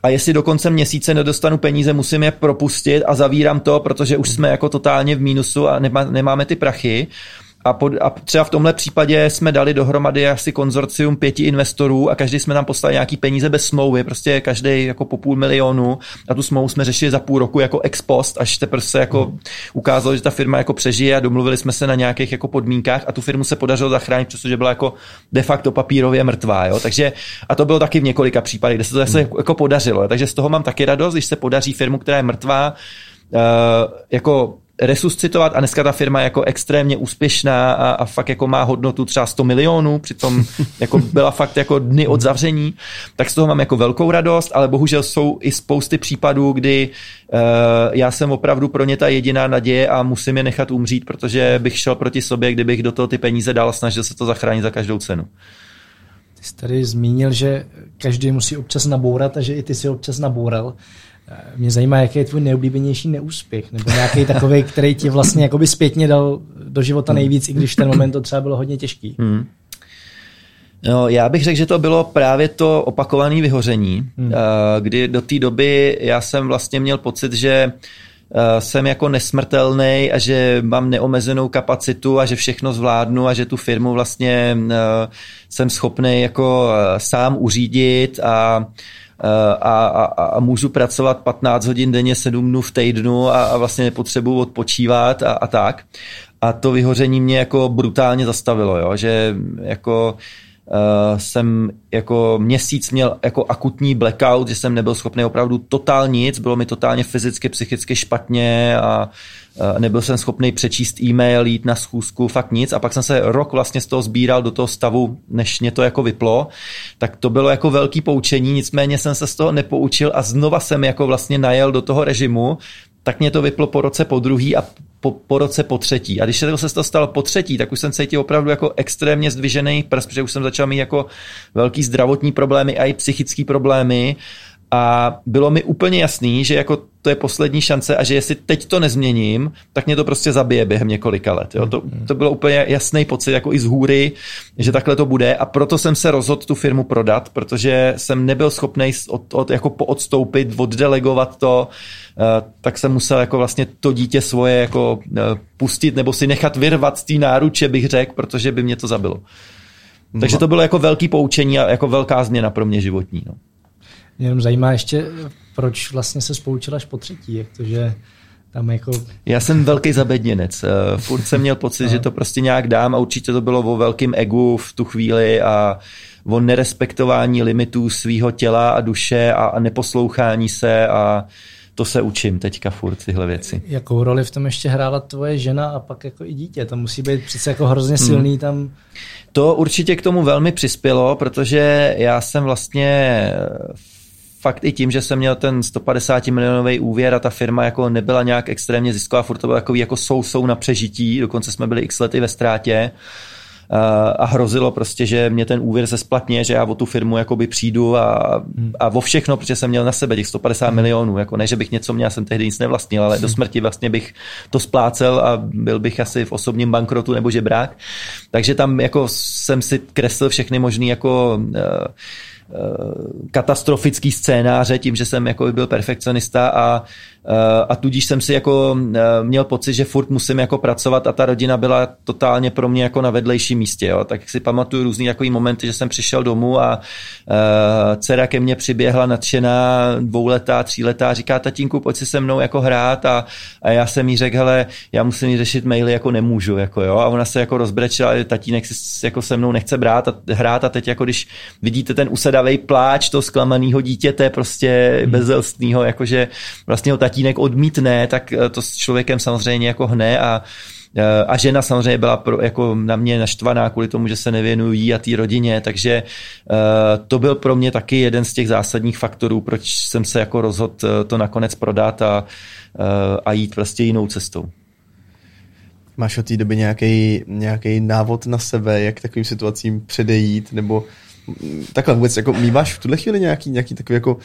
a jestli do konce měsíce nedostanu peníze, musím je propustit a zavírám to, protože už jsme jako totálně v mínusu a nemá, nemáme ty prachy. A, pod, a třeba v tomhle případě jsme dali dohromady asi konzorcium pěti investorů a každý jsme tam poslali nějaký peníze bez smlouvy, prostě každý jako po půl milionu a tu smlouvu jsme řešili za půl roku jako ex post, až teprve se jako hmm. ukázalo, že ta firma jako přežije a domluvili jsme se na nějakých jako podmínkách a tu firmu se podařilo zachránit, přestože byla jako de facto papírově mrtvá. Jo? Takže, a to bylo taky v několika případech, kde se to zase hmm. jako podařilo. Takže z toho mám taky radost, když se podaří firmu, která je mrtvá, uh, jako resuscitovat a dneska ta firma je jako extrémně úspěšná a, a fakt jako má hodnotu třeba 100 milionů, přitom *laughs* jako byla fakt jako dny od zavření, tak z toho mám jako velkou radost, ale bohužel jsou i spousty případů, kdy uh, já jsem opravdu pro ně ta jediná naděje a musím je nechat umřít, protože bych šel proti sobě, kdybych do toho ty peníze dal a snažil se to zachránit za každou cenu. Ty jsi tady zmínil, že každý musí občas nabourat a že i ty si občas naboural. Mě zajímá, jaký je tvůj nejoblíbenější neúspěch, nebo nějaký takový, který ti vlastně jakoby zpětně dal do života hmm. nejvíc, i když ten moment to třeba bylo hodně těžký. Hmm. No, já bych řekl, že to bylo právě to opakované vyhoření, hmm. Eh, kdy do té doby já jsem vlastně měl pocit, že eh, jsem jako nesmrtelný a že mám neomezenou kapacitu a že všechno zvládnu a že tu firmu vlastně eh, jsem schopný jako sám uřídit a a, a, a můžu pracovat 15 hodin denně, 7 dnů v týdnu a, a vlastně nepotřebuji odpočívat a, a tak. A to vyhoření mě jako brutálně zastavilo, jo? že jako uh, jsem jako měsíc měl jako akutní blackout, že jsem nebyl schopný opravdu totál nic, bylo mi totálně fyzicky, psychicky špatně a uh, nebyl jsem schopný přečíst e-mail, jít na schůzku, fakt nic. A pak jsem se rok vlastně z toho sbíral do toho stavu, než mě to jako vyplo, tak to bylo jako velký poučení, nicméně jsem se z toho nepoučil a znova jsem jako vlastně najel do toho režimu, tak mě to vyplo po roce po druhý a po, po roce po třetí. A když se to stalo po třetí, tak už jsem cítil opravdu jako extrémně zdvižený prst, protože už jsem začal mít jako velký zdravotní problémy a i psychické problémy a bylo mi úplně jasný, že jako to je poslední šance a že jestli teď to nezměním, tak mě to prostě zabije během několika let. Jo? To, to bylo úplně jasný pocit, jako i z hůry, že takhle to bude a proto jsem se rozhodl tu firmu prodat, protože jsem nebyl schopný od, od, jako odstoupit, oddelegovat to, uh, tak jsem musel jako vlastně to dítě svoje jako uh, pustit nebo si nechat vyrvat z té náruče, bych řekl, protože by mě to zabilo. Takže no. to bylo jako velký poučení a jako velká změna pro mě životní. No. Mě jenom zajímá ještě, proč vlastně se spolučil až po třetí, jak to, že tam jako... Já jsem velký zabedněnec. Eh, furt jsem měl pocit, že to prostě nějak dám a určitě to bylo o velkým egu v tu chvíli a o nerespektování limitů svého těla a duše a, a neposlouchání se a to se učím teďka furt tyhle věci. Jakou roli v tom ještě hrála tvoje žena a pak jako i dítě? To musí být přece jako hrozně silný hmm. tam. To určitě k tomu velmi přispělo, protože já jsem vlastně fakt i tím, že jsem měl ten 150 milionový úvěr a ta firma jako nebyla nějak extrémně zisková, furt to bylo takový jako sou, sou na přežití, dokonce jsme byli x lety ve ztrátě, a hrozilo prostě, že mě ten úvěr se splatně, že já o tu firmu jakoby přijdu a, a o všechno, protože jsem měl na sebe těch 150 milionů, jako ne, že bych něco měl, jsem tehdy nic nevlastnil, ale do smrti vlastně bych to splácel a byl bych asi v osobním bankrotu nebo žebrák. Takže tam jako jsem si kreslil všechny možné jako uh, katastrofický scénáře tím, že jsem jako byl perfekcionista a a tudíž jsem si jako eh, měl pocit, že furt musím jako pracovat a ta rodina byla totálně pro mě jako na vedlejším místě. Jo. Tak si pamatuju různý jako momenty, že jsem přišel domů a uh, dcera ke mně přiběhla nadšená dvouletá, tříletá, říká tatínku, pojď si se mnou jako hrát a, a já jsem jí řekl, hele, já musím jí řešit maily, jako nemůžu. Jako, jo. A ona se jako rozbrečela, tatínek si jako se mnou nechce brát a hrát a teď jako když vidíte ten usedavý pláč toho zklamaného dítěte, prostě hmm. bezelstného, jakože vlastně ho tatínek odmítne, tak eh, to s člověkem samozřejmě jako hne a eh, a žena samozřejmě byla pro, jako na mě naštvaná kvůli tomu, že se nevěnují a té rodině, takže uh, to byl pro mě taky jeden z těch zásadních faktorů, proč jsem se jako rozhodl to nakonec prodat a, a jít prostě jinou cestou. Máš od té doby nějaký, návod na sebe, jak takovým situacím předejít, nebo mm, takhle vůbec, jako máš v tuhle chvíli nějaký, nějaký takový jako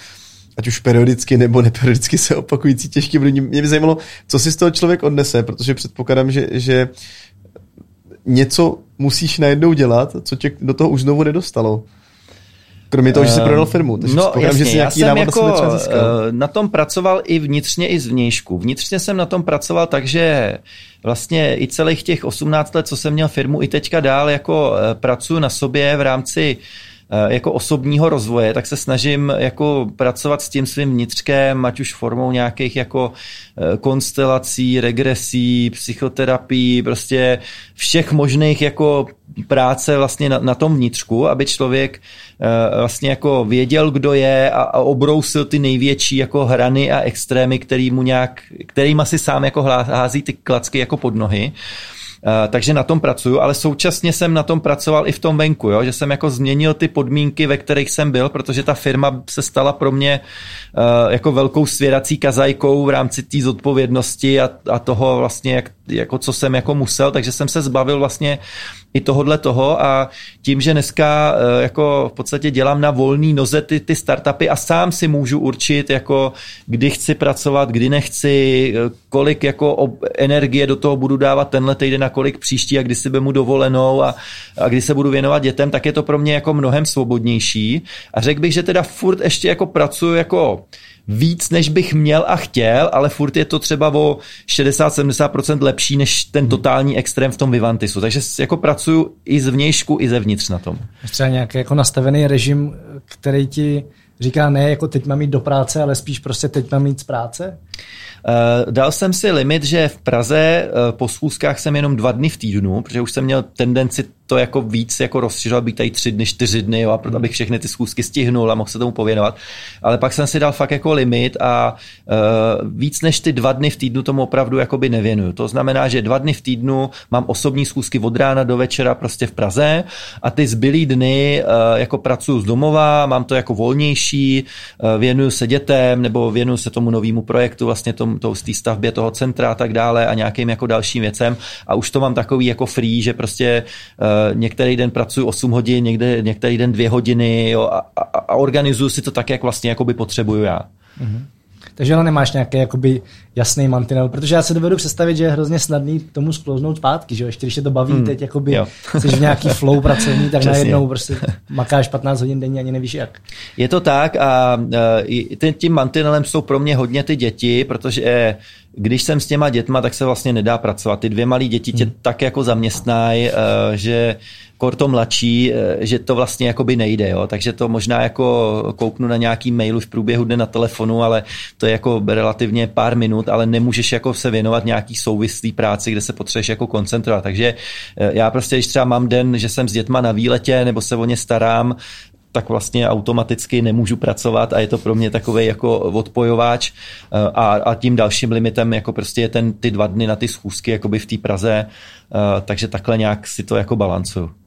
ať už periodicky nebo neperiodicky se opakující těžký vlivní. Mě by zajímalo, co si z toho člověk odnese, protože předpokládám, že, že něco musíš najednou dělat, co tě do toho už znovu nedostalo. Kromě toho, že jsi ehm, prodal firmu. Takže no, jasně, že jsi já jsem jako na, eh, na tom pracoval i vnitřně, i zvnějšku. Vnitřně jsem na tom pracoval tak, že vlastně i celých těch 18 let, co jsem měl firmu, i teďka dál jako eh, pracuji na sobě v rámci uh, jako osobního rozvoje, tak se snažím jako pracovat s tím svým vnitřkem, ať už formou nějakých jako eh, konstelací, regresí, psychoterapii, prostě všech možných jako práce vlastně na, na tom vnitřku, aby člověk uh, vlastně jako věděl, kdo je a, a obrousil ty největší jako hrany a extrémy, který mu nějak, kterým asi sám jako hází ty klacky jako pod nohy. Uh, Eh, takže na tom pracuju, ale současně jsem na tom pracoval i v tom venku, jo? že jsem jako změnil ty podmínky, ve kterých jsem byl, protože ta firma se stala pro mě uh, jako velkou svěrací kazajkou v rámci té zodpovědnosti a, a toho vlastně, jak, jako co jsem jako musel, takže jsem se zbavil vlastně i tohodle toho a tím, že dneska eh, jako v podstatě dělám na volný noze ty, ty startupy a sám si můžu určit, jako kdy chci pracovat, kdy nechci, eh, kolik jako energie do toho budu dávat tenhle týden a kolik příští a kdy si mu dovolenou a, a kdy se budu věnovat dětem, tak je to pro mě jako mnohem svobodnější. A řekl bych, že teda furt ještě jako pracuji jako víc, než bych měl a chtěl, ale furt je to třeba o 60-70% lepší než ten hmm. totální extrém v tom Vivantisu. Takže jako pracuju i zvnějšku, i zevnitř na tom. Třeba nějaký jako nastavený režim, který ti říká ne, jako teď mám jít do práce, ale spíš prostě teď mám jít z práce? Uh, dal jsem si limit, že v Praze uh, po schůzkách jsem jenom dva dny v týdnu, protože už jsem měl tendenci to jako víc jako rozšiřovat, být tady tři dny, čtyři dny, jo, a proto abych všechny ty schůzky stihnul a mohl se tomu pověnovat. Ale pak jsem si dal fakt jako limit a uh, víc než ty dva dny v týdnu tomu opravdu jakoby nevěnuju. To znamená, že dva dny v týdnu mám osobní schůzky od rána do večera prostě v Praze a ty zbylý dny uh, jako pracuji z domova, mám to jako volnější, uh, věnuju se dětem nebo věnuju se tomu novému projektu, vlastně tomu, to, té stavbě toho centra a tak dále a nějakým jako dalším věcem a už to mám takový jako free, že prostě uh, některý den pracuji 8 hodin, někde, některý den 2 hodiny jo, a, a, a organizuju si to tak, jak vlastně jakoby potřebuju já. Mm-hmm. Takže ale nemáš nějaký jakoby jasný mantinel, protože já se dovedu představit, že je hrozně snadný tomu sklouznout zpátky, že jo? ještě když se to baví hmm. teď, jakoby jo. jsi v nějaký flow pracovní, tak *laughs* najednou prostě makáš 15 hodin denně, ani nevíš jak. Je to tak a uh, tím mantinelem jsou pro mě hodně ty děti, protože když jsem s těma dětma, tak se vlastně nedá pracovat. Ty dvě malé děti tě hmm. tak jako zaměstnají, uh, korto mladší, eh, že to vlastně jakoby nejde, jo? takže to možná jako kouknu na nějaký mailu v průběhu dne na telefonu, ale to je jako relativně pár minut, ale nemůžeš jako se věnovat nějaký souvislý práci, kde se potřebuješ jako koncentrovat. Takže eh, já prostě, když třeba mám den, že jsem s dětma na výletě nebo se o ně starám, tak vlastně automaticky nemůžu pracovat a je to pro mě takový jako odpojováč eh, a, a tím dalším limitem jako prostě je ten ty dva dny na ty schůzky jakoby v té Praze, takže takhle nějak si to jako balancuju.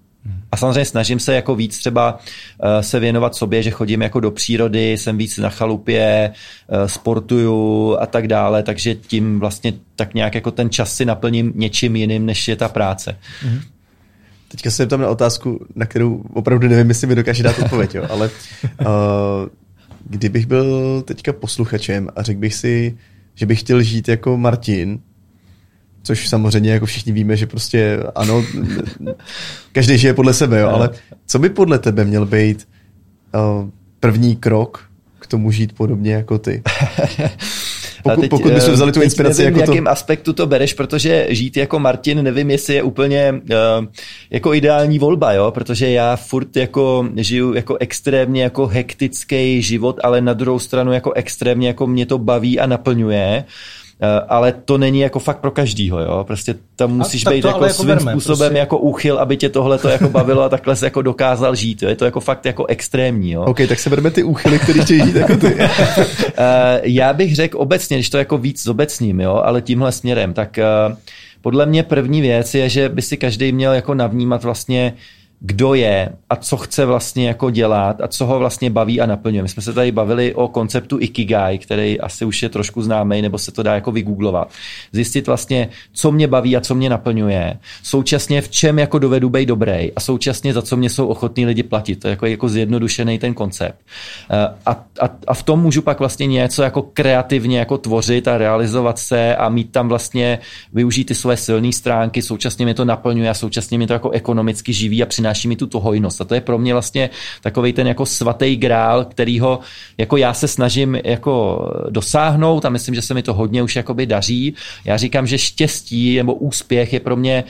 A samozřejmě snažím se jako víc třeba eh, se věnovat sobě, že chodím jako do přírody, jsem víc na chalupě, eh, sportuju a tak dále, takže tím vlastně tak nějak jako ten čas si naplním něčím jiným, než je ta práce. Mm-hmm. teďka se tam na otázku, na kterou opravdu nevím, jestli mi dokáže dát odpověď, jo, ale uh, *laughs* kdybych byl teďka posluchačem a řekl bych si, že bych chtěl žít jako Martin, což samozřejmě jako všichni víme, že prostě ano, každý žije podle sebe, jo, ale co by podle tebe měl být uh, první krok k tomu žít podobně jako ty? *laughs* Pokud, teď, pokud bychom vzali tu inspiraci nevím, jako v jakém to... aspektu to bereš, protože žít jako Martin, nevím, jestli je úplně uh, jako ideální volba, jo, protože já furt jako žiju jako extrémně jako hektický život, ale na druhou stranu jako extrémně jako mě to baví a naplňuje. Eh, ale to není jako fakt pro každýho, jo. Prostě tam musíš být jako, jako svým verme, způsobem prostě... jako úchyl, aby tě tohle to jako bavilo a takhle se jako dokázal žít. Jo. Je to jako fakt jako extrémní, jo. OK, tak se bereme ty úchyly, který chtějí žít jako ty. *laughs* Eh, já bych řekl obecně, když to jako víc zobecním, jo, ale tímhle směrem, tak eh, podle mě první věc je, že by si každý měl jako navnímat vlastně, kdo je a co chce vlastně jako dělat a co ho vlastně baví a naplňuje. My jsme se tady bavili o konceptu Ikigai, který asi už je trošku známý, nebo se to dá jako vygooglovat. Zjistit vlastně, co mě baví a co mě naplňuje. Současně v čem jako dovedu být dobrý a současně za co mě jsou ochotní lidi platit. To je jako, jako zjednodušený ten koncept. Eh, a, a, a, v tom můžu pak vlastně něco jako kreativně jako tvořit a realizovat se a mít tam vlastně využít ty své silné stránky, současně mě to naplňuje a současně mě to jako ekonomicky živí a přináší přináší mi tu hojnost. A to je pro mě vlastně takový ten jako svatý grál, kterýho jako já se snažím jako dosáhnout a myslím, že se mi to hodně už jakoby daří. Já říkám, že štěstí nebo úspěch je pro mě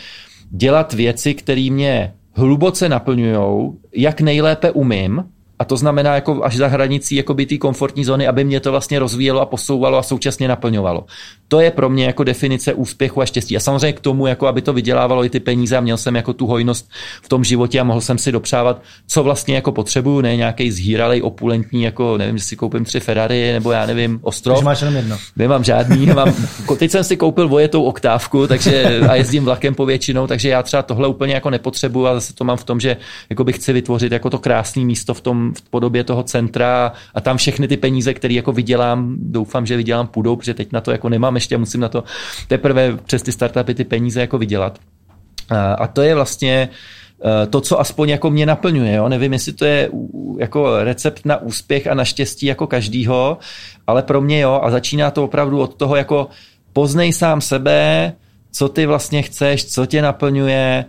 dělat věci, které mě hluboce naplňují, jak nejlépe umím, a to znamená jako až za hranicí jako by té komfortní zóny, aby mě to vlastně rozvíjelo a posouvalo a současně naplňovalo. To je pro mě jako definice úspěchu a štěstí. A samozřejmě k tomu, jako aby to vydělávalo i ty peníze a měl jsem jako tu hojnost v tom životě a mohl jsem si dopřávat, co vlastně jako potřebuju, ne nějaký zhýralej, opulentní, jako nevím, že si koupím tři Ferrari nebo já nevím, ostrov. máš jenom jedno. Nemám žádný, nemám, *laughs* teď jsem si koupil vojetou oktávku, takže a jezdím vlakem po většinou, takže já třeba tohle úplně jako nepotřebuju a zase to mám v tom, že jako bych chci vytvořit jako to krásné místo v tom v podobě toho centra a tam všechny ty peníze, které jako vydělám, doufám, že vydělám půjdou, protože teď na to jako nemám ještě, musím na to teprve přes ty startupy ty peníze jako vydělat. A to je vlastně e, to, co aspoň jako mě naplňuje. Jo? Nevím, jestli to je jako recept na úspěch a na štěstí jako každýho, ale pro mě jo a začíná to opravdu od toho jako poznej sám sebe, co ty vlastně chceš, co tě naplňuje,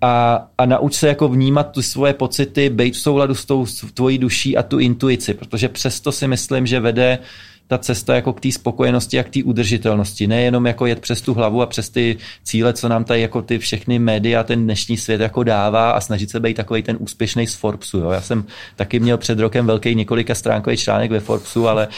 a, a nauč se jako vnímat tu svoje pocity, být v souladu s tou tvojí duší a tu intuici, protože přesto si myslím, že vede ta cesta jako k té spokojenosti a k té udržitelnosti. Nejenom jako jet přes tu hlavu a přes ty cíle, co nám tady jako ty všechny média, ten dnešní svět jako dává a snažit se být takový ten úspěšný z Forbesu. Jo. Já jsem taky měl před rokem velký několika stránkový článek ve Forbesu, ale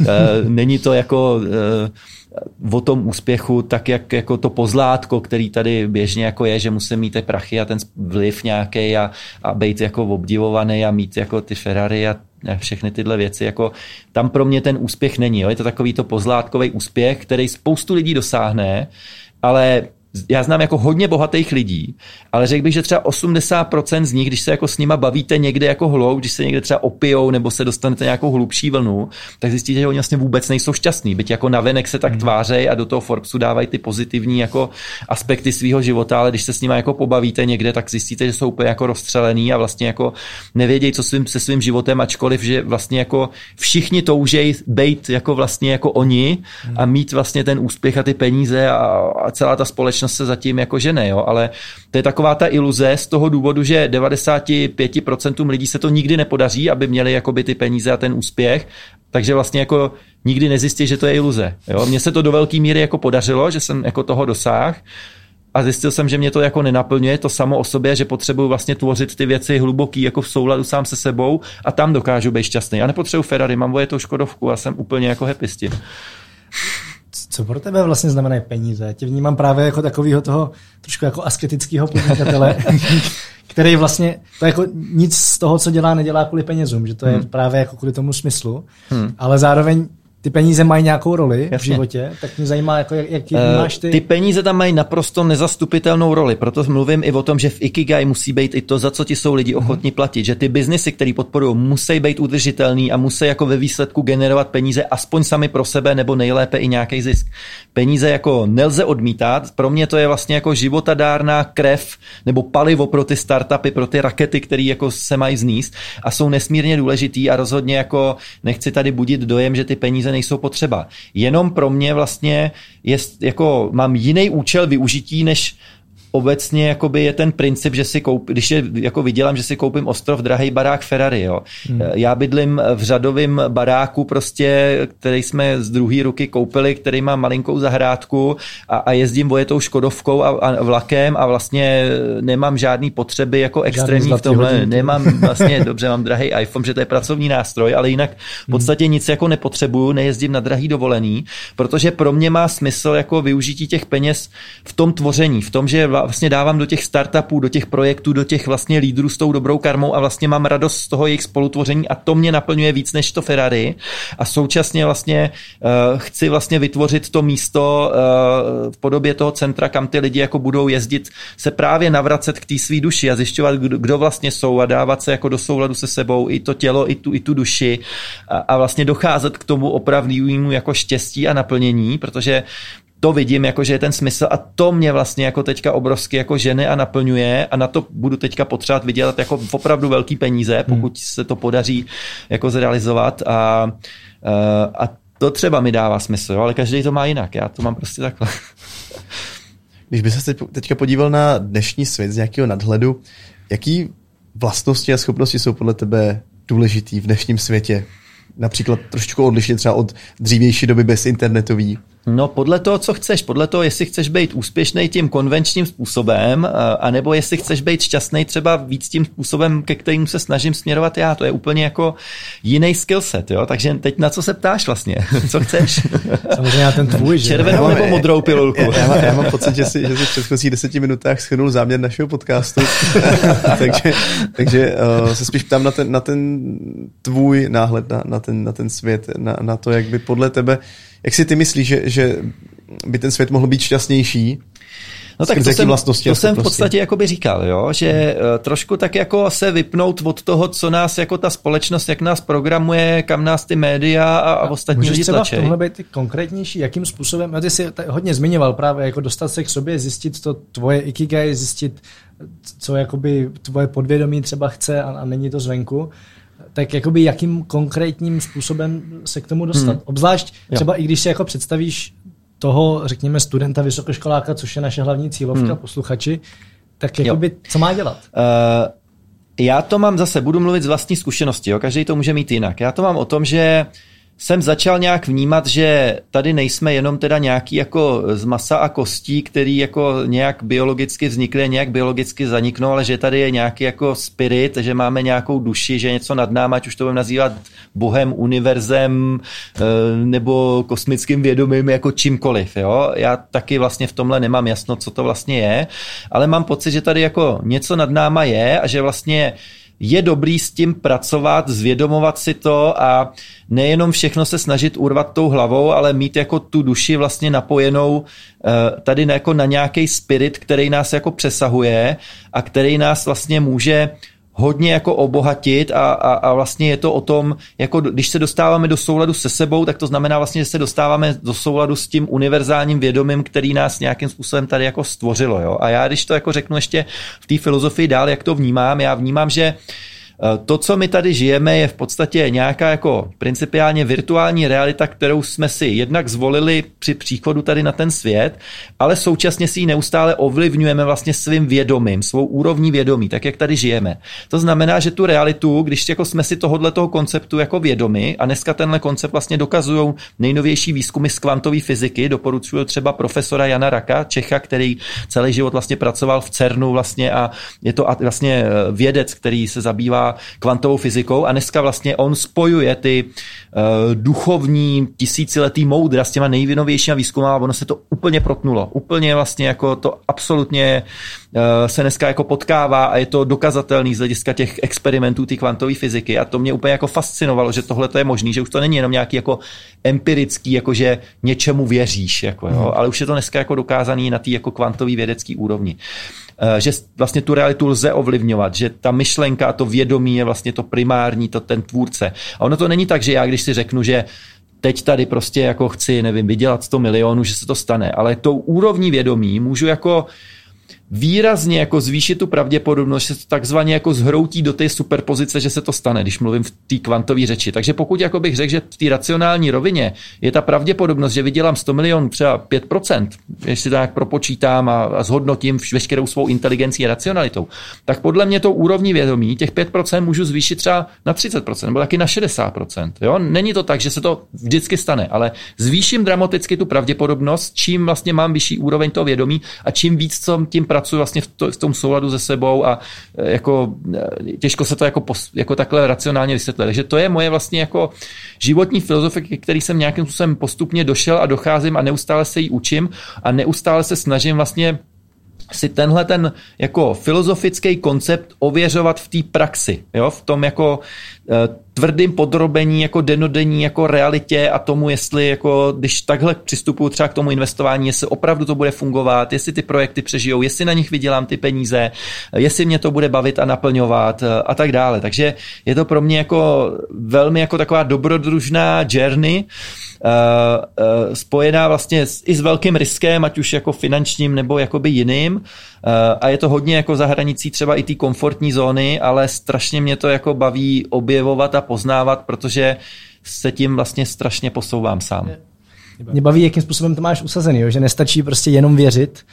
uh, *laughs* není to jako uh, o tom úspěchu, tak jak jako to pozlátko, který tady běžně jako je, že musím mít ty prachy a ten vliv nějaký a, a být jako obdivovaný a mít jako ty Ferrari a všechny tyhle věci, jako tam pro mě ten úspěch není. Jo? Je to takový to pozlátkový úspěch, který spoustu lidí dosáhne, ale já znám jako hodně bohatých lidí, ale řekl bych, že třeba 80% z nich, když se jako s nima bavíte někde jako hlou, když se někde třeba opijou nebo se dostanete nějakou hlubší vlnu, tak zjistíte, že oni vlastně vůbec nejsou šťastní. Byť jako navenek se tak hmm. tvářejí a do toho Forbesu dávají ty pozitivní jako aspekty svého života, ale když se s nima jako pobavíte někde, tak zjistíte, že jsou úplně jako rozstřelený a vlastně jako nevědějí, co svým, se svým životem, ačkoliv, že vlastně jako všichni toužejí být jako vlastně jako oni a hmm. mít vlastně ten úspěch a ty peníze a, a celá ta společnost společnost se zatím jako žene, jo, ale to je taková ta iluze z toho důvodu, že 95% lidí se to nikdy nepodaří, aby měli jakoby ty peníze a ten úspěch, takže vlastně jako nikdy nezjistí, že to je iluze. Jo. Mně se to do velké míry jako podařilo, že jsem jako toho dosáhl, a zjistil jsem, že mě to jako nenaplňuje to samo o sobě, že potřebuju vlastně tvořit ty věci hluboký, jako v souladu sám se sebou a tam dokážu být šťastný. Já nepotřebuji Ferrari, mám tu Škodovku a jsem úplně jako happy s tím co pro tebe vlastně znamenají peníze? Tě vnímám právě jako takového toho trošku jako asketického podnikatele, *laughs* který vlastně, to jako nic z toho, co dělá, nedělá kvůli penězům, že to je hmm. právě jako kvůli tomu smyslu, hmm. ale zároveň ty peníze mají nějakou roli Jasně. v životě, tak mě zajímá, jako jak, jak uh, máš ty... Ty peníze tam mají naprosto nezastupitelnou roli, proto mluvím i o tom, že v Ikigai musí být i to, za co ti jsou lidi mhm. ochotní platit, že ty biznesy, které podporují, musí být udržitelný a musí jako ve výsledku generovat peníze aspoň sami pro sebe nebo nejlépe i nějaký zisk. Peníze jako nelze odmítat, pro mě to je vlastně jako životadárná krev nebo palivo pro ty startupy, pro ty rakety, které jako se mají zníst a jsou nesmírně důležitý a rozhodně jako nechci tady budit dojem, že ty peníze nejsou potřeba. Jenom pro mě vlastně je, jako mám jiný účel využití, než obecně jakoby je ten princip, že si koup, když je, jako vydělám, že si koupím ostrov, drahý barák Ferrari. Jo. Hmm. Já bydlím v řadovém baráku, prostě, který jsme z druhé ruky koupili, který má malinkou zahrádku a, a jezdím vojetou Škodovkou a, a vlakem a vlastně nemám žádný potřeby jako extrémní v tomhle. Hodinky. Nemám *laughs* vlastně, dobře, mám drahý iPhone, že to je pracovní nástroj, ale jinak v podstatě nic jako nepotřebuju, nejezdím na drahý dovolený, protože pro mě má smysl jako využití těch peněz v tom tvoření, v tom, že vlastně dávám do těch startupů, do těch projektů, do těch vlastně lídrů s tou dobrou karmou a vlastně mám radost z toho jejich spolutvoření a to mě naplňuje víc než to Ferrari. A současně vlastně uh, chci vlastně vytvořit to místo uh, v podobě toho centra, kam ty lidi jako budou jezdit se právě navracet k té své duši a zjišťovat, kdo, kdo vlastně jsou a dávat se jako do souladu se sebou i to tělo, i tu, i tu duši a, a vlastně docházet k tomu opravdému jako štěstí a naplnění, protože to vidím, jako že je ten smysl a to mě vlastně jako teďka obrovsky jako ženy a naplňuje a na to budu teďka potřebovat vydělat jako opravdu velký peníze, hmm. pokud hmm. se to podaří jako zrealizovat a, a to třeba mi dává smysl, jo? ale každý to má jinak, já to mám prostě takhle. *laughs* Když by se teďka podíval na dnešní svět z nějakého nadhledu, jaký vlastnosti a schopnosti jsou podle tebe důležitý v dnešním světě? Například trošičku odlišně třeba od dřívější doby bez internetový No podle toho, co chceš, podle toho, jestli chceš být úspěšný tím konvenčním způsobem, anebo jestli chceš být šťastný třeba víc tím způsobem, ke kterým se snažím směrovat já. To je úplně jako jiný skillset, jo? Takže teď na co se ptáš vlastně? *laughs* Co chceš? Samozřejmě na ten tvůj, že? Červenou nebo modrou pilulku? Já, já, mám, já mám pocit, že si, že si v předchozích deseti minutách schrnul záměr našeho podcastu, *laughs* takže, takže uh, se spíš ptám na ten, na ten tvůj náhled na, na, ten, na ten svět, na, na to, jak by podle tebe jak si ty myslíš, že, že by ten svět mohl být šťastnější? No tak to jsem, to jsem v podstatě jako by říkal, jo, že hmm. trošku tak jako se vypnout od toho, co nás jako ta společnost, jak nás programuje, kam nás ty média a, a ostatní lidi třeba tlačí. v tomhle být konkrétnější, jakým způsobem, ty jsi hodně zmiňoval právě, jako dostat se k sobě, zjistit to tvoje ikigai, zjistit, co jakoby tvoje podvědomí třeba chce a, a není to zvenku tak jakoby jakým konkrétním způsobem se k tomu dostat. Hmm. Obzvlášť třeba jo. i když si jako představíš toho, řekněme, studenta vysokoškoláka, což je naše hlavní cílovka, hmm. posluchači, tak jakoby, jo. co má dělat? Uh, já to mám zase, budu mluvit z vlastní zkušenosti, jo? každý to může mít jinak. Já to mám o tom, že uh, jsem začal nějak vnímat, že tady nejsme jenom teda nějaký jako z masa a kostí, který jako nějak biologicky vznikly, nějak biologicky zaniknou, ale že tady je nějaký jako spirit, že máme nějakou duši, že něco nad náma, ať už to budeme nazývat bohem, univerzem eh, nebo kosmickým vědomím, jako čímkoliv. Jo? Já taky vlastně v tomhle nemám jasno, co to vlastně je, ale mám pocit, že tady jako něco nad náma je a že vlastně je dobrý s tím pracovat, zvědomovat si to a nejenom všechno se snažit urvat tou hlavou, ale mít jako tu duši vlastně napojenou eh, tady jako na nějaký spirit, který nás jako přesahuje a který nás vlastně může hodně jako obohatit a, a, a vlastně je to o tom, jako když se dostáváme do souladu se sebou, tak to znamená vlastně, že se dostáváme do souladu s tím univerzálním vědomím, který nás nějakým způsobem tady jako stvořilo. Jo? A já když to jako řeknu ještě v té filozofii dál, jak to vnímám, já vnímám, že uh, to, co my tady žijeme, je v podstatě nějaká jako principiálně virtuální realita, kterou jsme si jednak zvolili při příchodu tady na ten svět, ale současně si ji neustále ovlivňujeme vlastně svým vědomím, svou úrovní vědomí, tak jak tady žijeme. To znamená, že tu realitu, když jako jsme si tohohle toho konceptu jako vědomi, a dneska tenhle koncept vlastně dokazují nejnovější výzkumy z kvantové fyziky, doporučuju třeba profesora Jana Raka, Čecha, který celý život vlastně pracoval v CERNu vlastně a je to vlastně eh, vědec, který se zabývá a kvantovou fyzikou a dneska vlastně on spojuje ty uh, duchovní tisíciletý moudra s těma nejvinovějšíma výzkumama a ono se to úplně protnulo. Úplně vlastně jako to absolutně uh, se dneska jako potkává a je to dokazatelný z hlediska těch experimentů ty kvantové fyziky a to mě úplně jako fascinovalo, že tohle je možný, že už to není jenom nějaký jako empirický, jako že něčemu věříš, jako, jo, hmm. ale už je to dneska jako dokázaný na té jako kvantové vědecké úrovni. Eh, že vlastně tu realitu lze ovlivňovat, že ta myšlenka to vědomí je vlastně to primární, to ten tvůrce. A ono to není tak, že já když si řeknu, že teď tady prostě jako chci, nevím, vydělat 100 milionů, že se to stane, ale tou úrovní vědomí můžu jako výrazně jako zvýšit tu pravděpodobnost, že se to takzvaně jako zhroutí do té superpozice, že se to stane, když mluvím v té kvantové řeči. Takže pokud jako bych řekl, že v té racionální rovině je ta pravděpodobnost, že vydělám 100 milionů třeba 5%, jestli to tak propočítám a, a zhodnotím veškerou svou inteligencí a racionalitou, tak podle mě to úrovní vědomí, těch 5% můžu zvýšit třeba na 30% nebo taky na 60%. Jo? Není to tak, že se to vždycky stane, ale zvýším dramaticky tu pravděpodobnost, čím vlastně mám vyšší úroveň toho vědomí a čím víc co tím vlastně v, to, v tom souladu se sebou a e, jako e, těžko se to jako, pos, jako takhle racionálně vysvětlit. Takže to je moje vlastně jako životní filozofie, který jsem nějakým způsobem postupně došel a docházím a neustále se jí učím a neustále se snažím vlastně si tenhle ten jako filozofický koncept ověřovat v té praxi, jo? v tom jako e, tvrdým podrobení jako denodenní jako realitě a tomu, jestli jako, když takhle přistupuju třeba k tomu investování, jestli opravdu to bude fungovat, jestli ty projekty přežijou, jestli na nich vydělám ty peníze, jestli mě to bude bavit a naplňovat e, a tak dále. Takže je to pro mě jako velmi jako taková dobrodružná journey, uh, uh, spojená vlastně s, i s velkým riskem, ať už jako finančním nebo jakoby jiným. Uh, a je to hodně jako za hranicí třeba i té komfortní zóny, ale strašně mě to jako baví objevovat a poznávat, protože se tím vlastně strašně posouvám sám. Mě baví, jakým způsobem to máš usazený, jo? že nestačí prostě jenom věřit,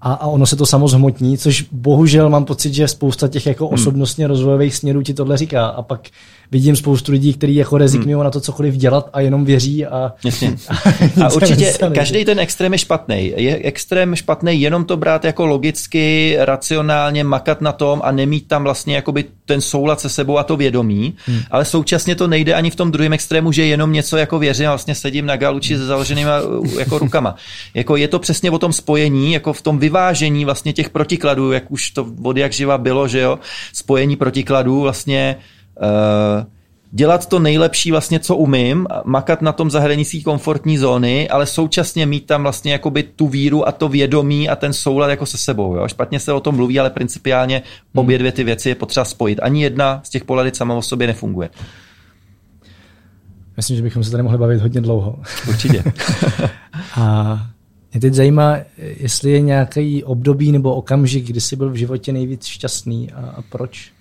a, a ono se to samo zhmotní, což bohužel mám pocit, že spousta těch jako hmm. osobnostně rozvojových směrů ti tohle říká a pak vidím spoustu lidí, kteří jako rezignují hmm. na to cokoliv dělat a jenom věří a... Jasně. *laughs* A, a určitě nestane, každý ten extrém je špatný. Je extrém špatný jenom to brát jako logicky, racionálně, makat na tom a nemít tam vlastně jakoby ten soulad se sebou a to vědomí, hmm. ale současně to nejde ani v tom druhém extrému, že jenom něco jako věřím a vlastně sedím na galuči se založenýma jako rukama. Jako je to přesně o tom spojení, jako v tom vyvážení vlastně těch protikladů, jak už to od jak živa bylo, že jo, spojení protikladů vlastně uh, dělat to nejlepší vlastně, co umím, makat na tom za hranicí komfortní zóny, ale současně mít tam vlastně jakoby tu víru a to vědomí a ten soulad jako se sebou. Jo? Špatně se o tom mluví, ale principiálně obě dvě ty věci je potřeba spojit. Ani jedna z těch polarit sama o sobě nefunguje. Myslím, že bychom se tady mohli bavit hodně dlouho. Určitě. *laughs* a mě teď zajímá, jestli je nějaký období nebo okamžik, kdy jsi byl v životě nejvíc šťastný a, a proč?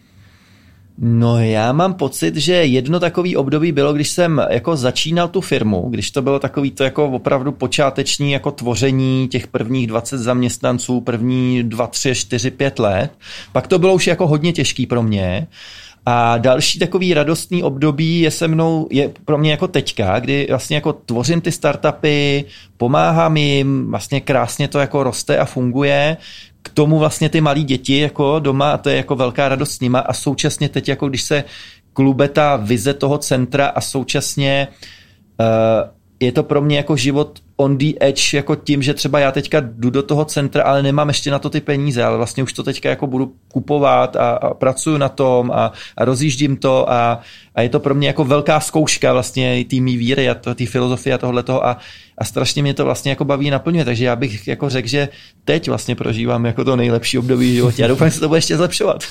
No já mám pocit, že jedno takový období bylo, když jsem jako začínal tu firmu, když to bylo takový to jako opravdu počáteční jako tvoření těch prvních 20 zaměstnanců, první 2, 3, 4, 5 let. Pak to bylo už jako hodně těžký pro mě. A další takový radostný období je se mnou, je pro mě jako teďka, kdy vlastně jako tvořím ty startupy, pomáhám jim, vlastně krásně to jako roste a funguje. K tomu vlastně ty malí děti jako doma a to je jako velká radost s nima. A současně teď jako když se klube ta vize toho centra a současně uh, je to pro mě jako život on the edge, jako tím, že třeba já teďka jdu do toho centra, ale nemám ještě na to ty peníze, ale vlastně už to teďka jako budu kupovat a, a pracuju na tom a, a rozjíždím to a, a je to pro mě jako velká zkouška vlastně té mý víry a té filozofie a tohle toho a, a strašně mě to vlastně jako baví naplňuje, takže já bych jako řekl, že teď vlastně prožívám jako to nejlepší období v životě. Já doufám, že se to bude ještě zlepšovat.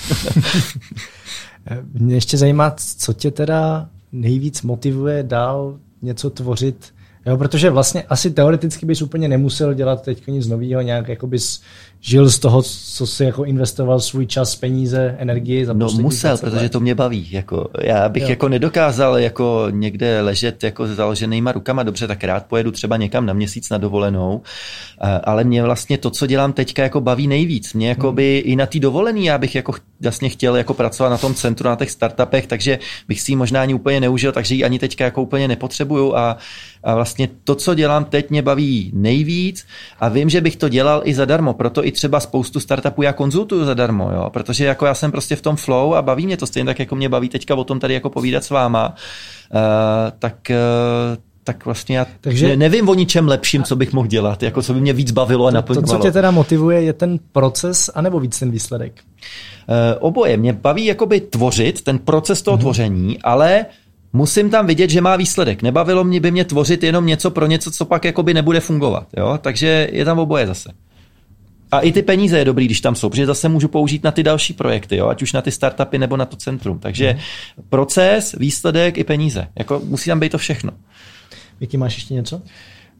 *laughs* mě ještě zajímá, co tě teda nejvíc motivuje dál něco tvořit Jo, protože vlastně asi teoreticky bys úplně nemusel dělat teď nic nového, nějak jako bys žil z toho, co si jako investoval svůj čas, peníze, energii za No musel, protože to mě baví. Jako, já bych jo. jako nedokázal jako někde ležet jako s založenýma rukama, dobře, tak rád pojedu třeba někam na měsíc na dovolenou, ale mě vlastně to, co dělám teďka, jako baví nejvíc. Mě jako hmm. by i na té dovolený já bych jako vlastně chtěl jako pracovat na tom centru, na těch startupech, takže bych si ji možná ani úplně neužil, takže ji ani teďka jako úplně nepotřebuju a, a vlastně to, co dělám teď, mě baví nejvíc a vím, že bych to dělal i zadarmo, proto i třeba spoustu startupů já konzultuju zadarmo, jo? protože jako já jsem prostě v tom flow a baví mě to stejně tak, jako mě baví teďka o tom tady jako povídat s váma, uh, tak uh, tak vlastně já Takže, nevím o ničem lepším, co bych mohl dělat, jako co by mě víc bavilo a naplňovalo. To, co tě teda motivuje, je ten proces, anebo víc ten výsledek? Uh, oboje. Mě baví jakoby tvořit, ten proces toho mm-hmm. tvoření, ale musím tam vidět, že má výsledek. Nebavilo mě by mě tvořit jenom něco pro něco, co pak jakoby nebude fungovat. Jo? Takže je tam oboje zase. A i ty peníze je dobrý, když tam jsou, protože zase můžu použít na ty další projekty, jo? ať už na ty startupy nebo na to centrum. Takže mm. proces, výsledek i peníze. Jako musí tam být to všechno. Jaký máš ještě něco?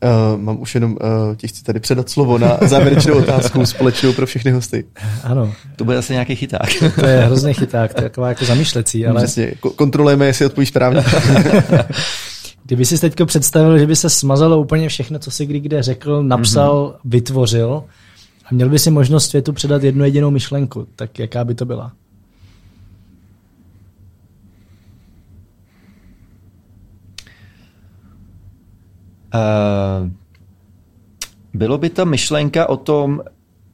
Uh, mám už jenom, uh, ti chci tady předat slovo na závěrečnou otázku společnou pro všechny hosty. Ano. To bude asi nějaký chyták. to je hrozný chyták, to je taková jako zamýšlecí, ale... Přesně, kontrolujeme, jestli odpovíš správně. *laughs* Kdyby si teď představil, že by se smazalo úplně všechno, co si kdy kde řekl, napsal, mm-hmm. vytvořil a měl by si možnost světu předat jednu jedinou myšlenku, tak jaká by to byla? Bylo by ta myšlenka o tom,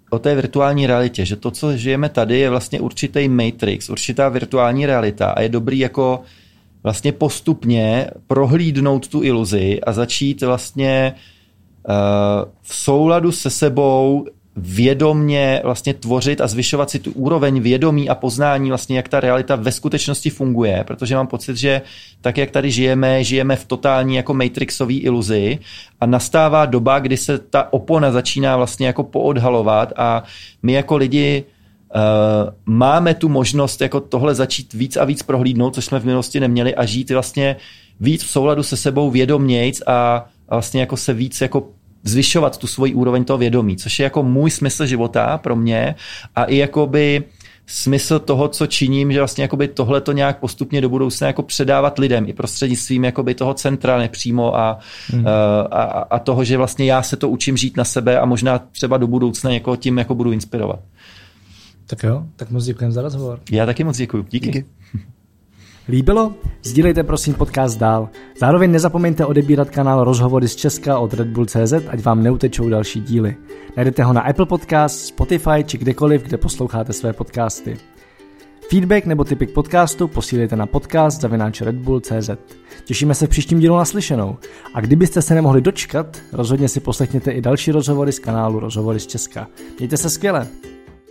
o té virtuální realitě, že to, co žijeme tady, je vlastně určitý matrix, určitá virtuální realita a je dobrý jako vlastně postupně prohlídnout tu iluzi a začít vlastně uh, v souladu se sebou vědomně vlastně tvořit a zvyšovat si tu úroveň vědomí a poznání vlastně, jak ta realita ve skutečnosti funguje, protože mám pocit, že tak, jak tady žijeme, žijeme v totální jako matrixové iluzi a nastává doba, kdy se ta opona začíná vlastně jako poodhalovat a my jako lidi Uh, máme tu možnost jako tohle začít víc a víc prohlídnout, což jsme v minulosti neměli a žít vlastně víc v souladu se sebou vědomějc a vlastně jako se víc jako zvyšovat tu svoji úroveň toho vědomí, což je jako můj smysl života pro mě a i jakoby smysl toho, co činím, že vlastně jakoby tohle to nějak postupně do budoucna jako předávat lidem i prostřednictvím jakoby toho centra nepřímo a, hmm. a, a, toho, že vlastně já se to učím žít na sebe a možná třeba do budoucna jako tím jako budu inspirovat. Tak jo, tak moc děkujeme za rozhovor. Já taky moc děkuji. Díky. Díky. *laughs* Líbilo? Sdílejte prosím podcast dál. Zároveň nezapomeňte odebírat kanál Rozhovory z Česka od Red Bull CZ, ať vám neutečou další díly. Najdete ho na Apple Podcast, Spotify či kdekoliv, kde posloucháte své podcasty. Feedback nebo typy k podcastu posílejte na podcast zavináč Red Bull CZ. Těšíme se v příštím dílu naslyšenou. A kdybyste se nemohli dočkat, rozhodně si poslechněte i další rozhovory z kanálu Rozhovory z Česka. Mějte se skvěle!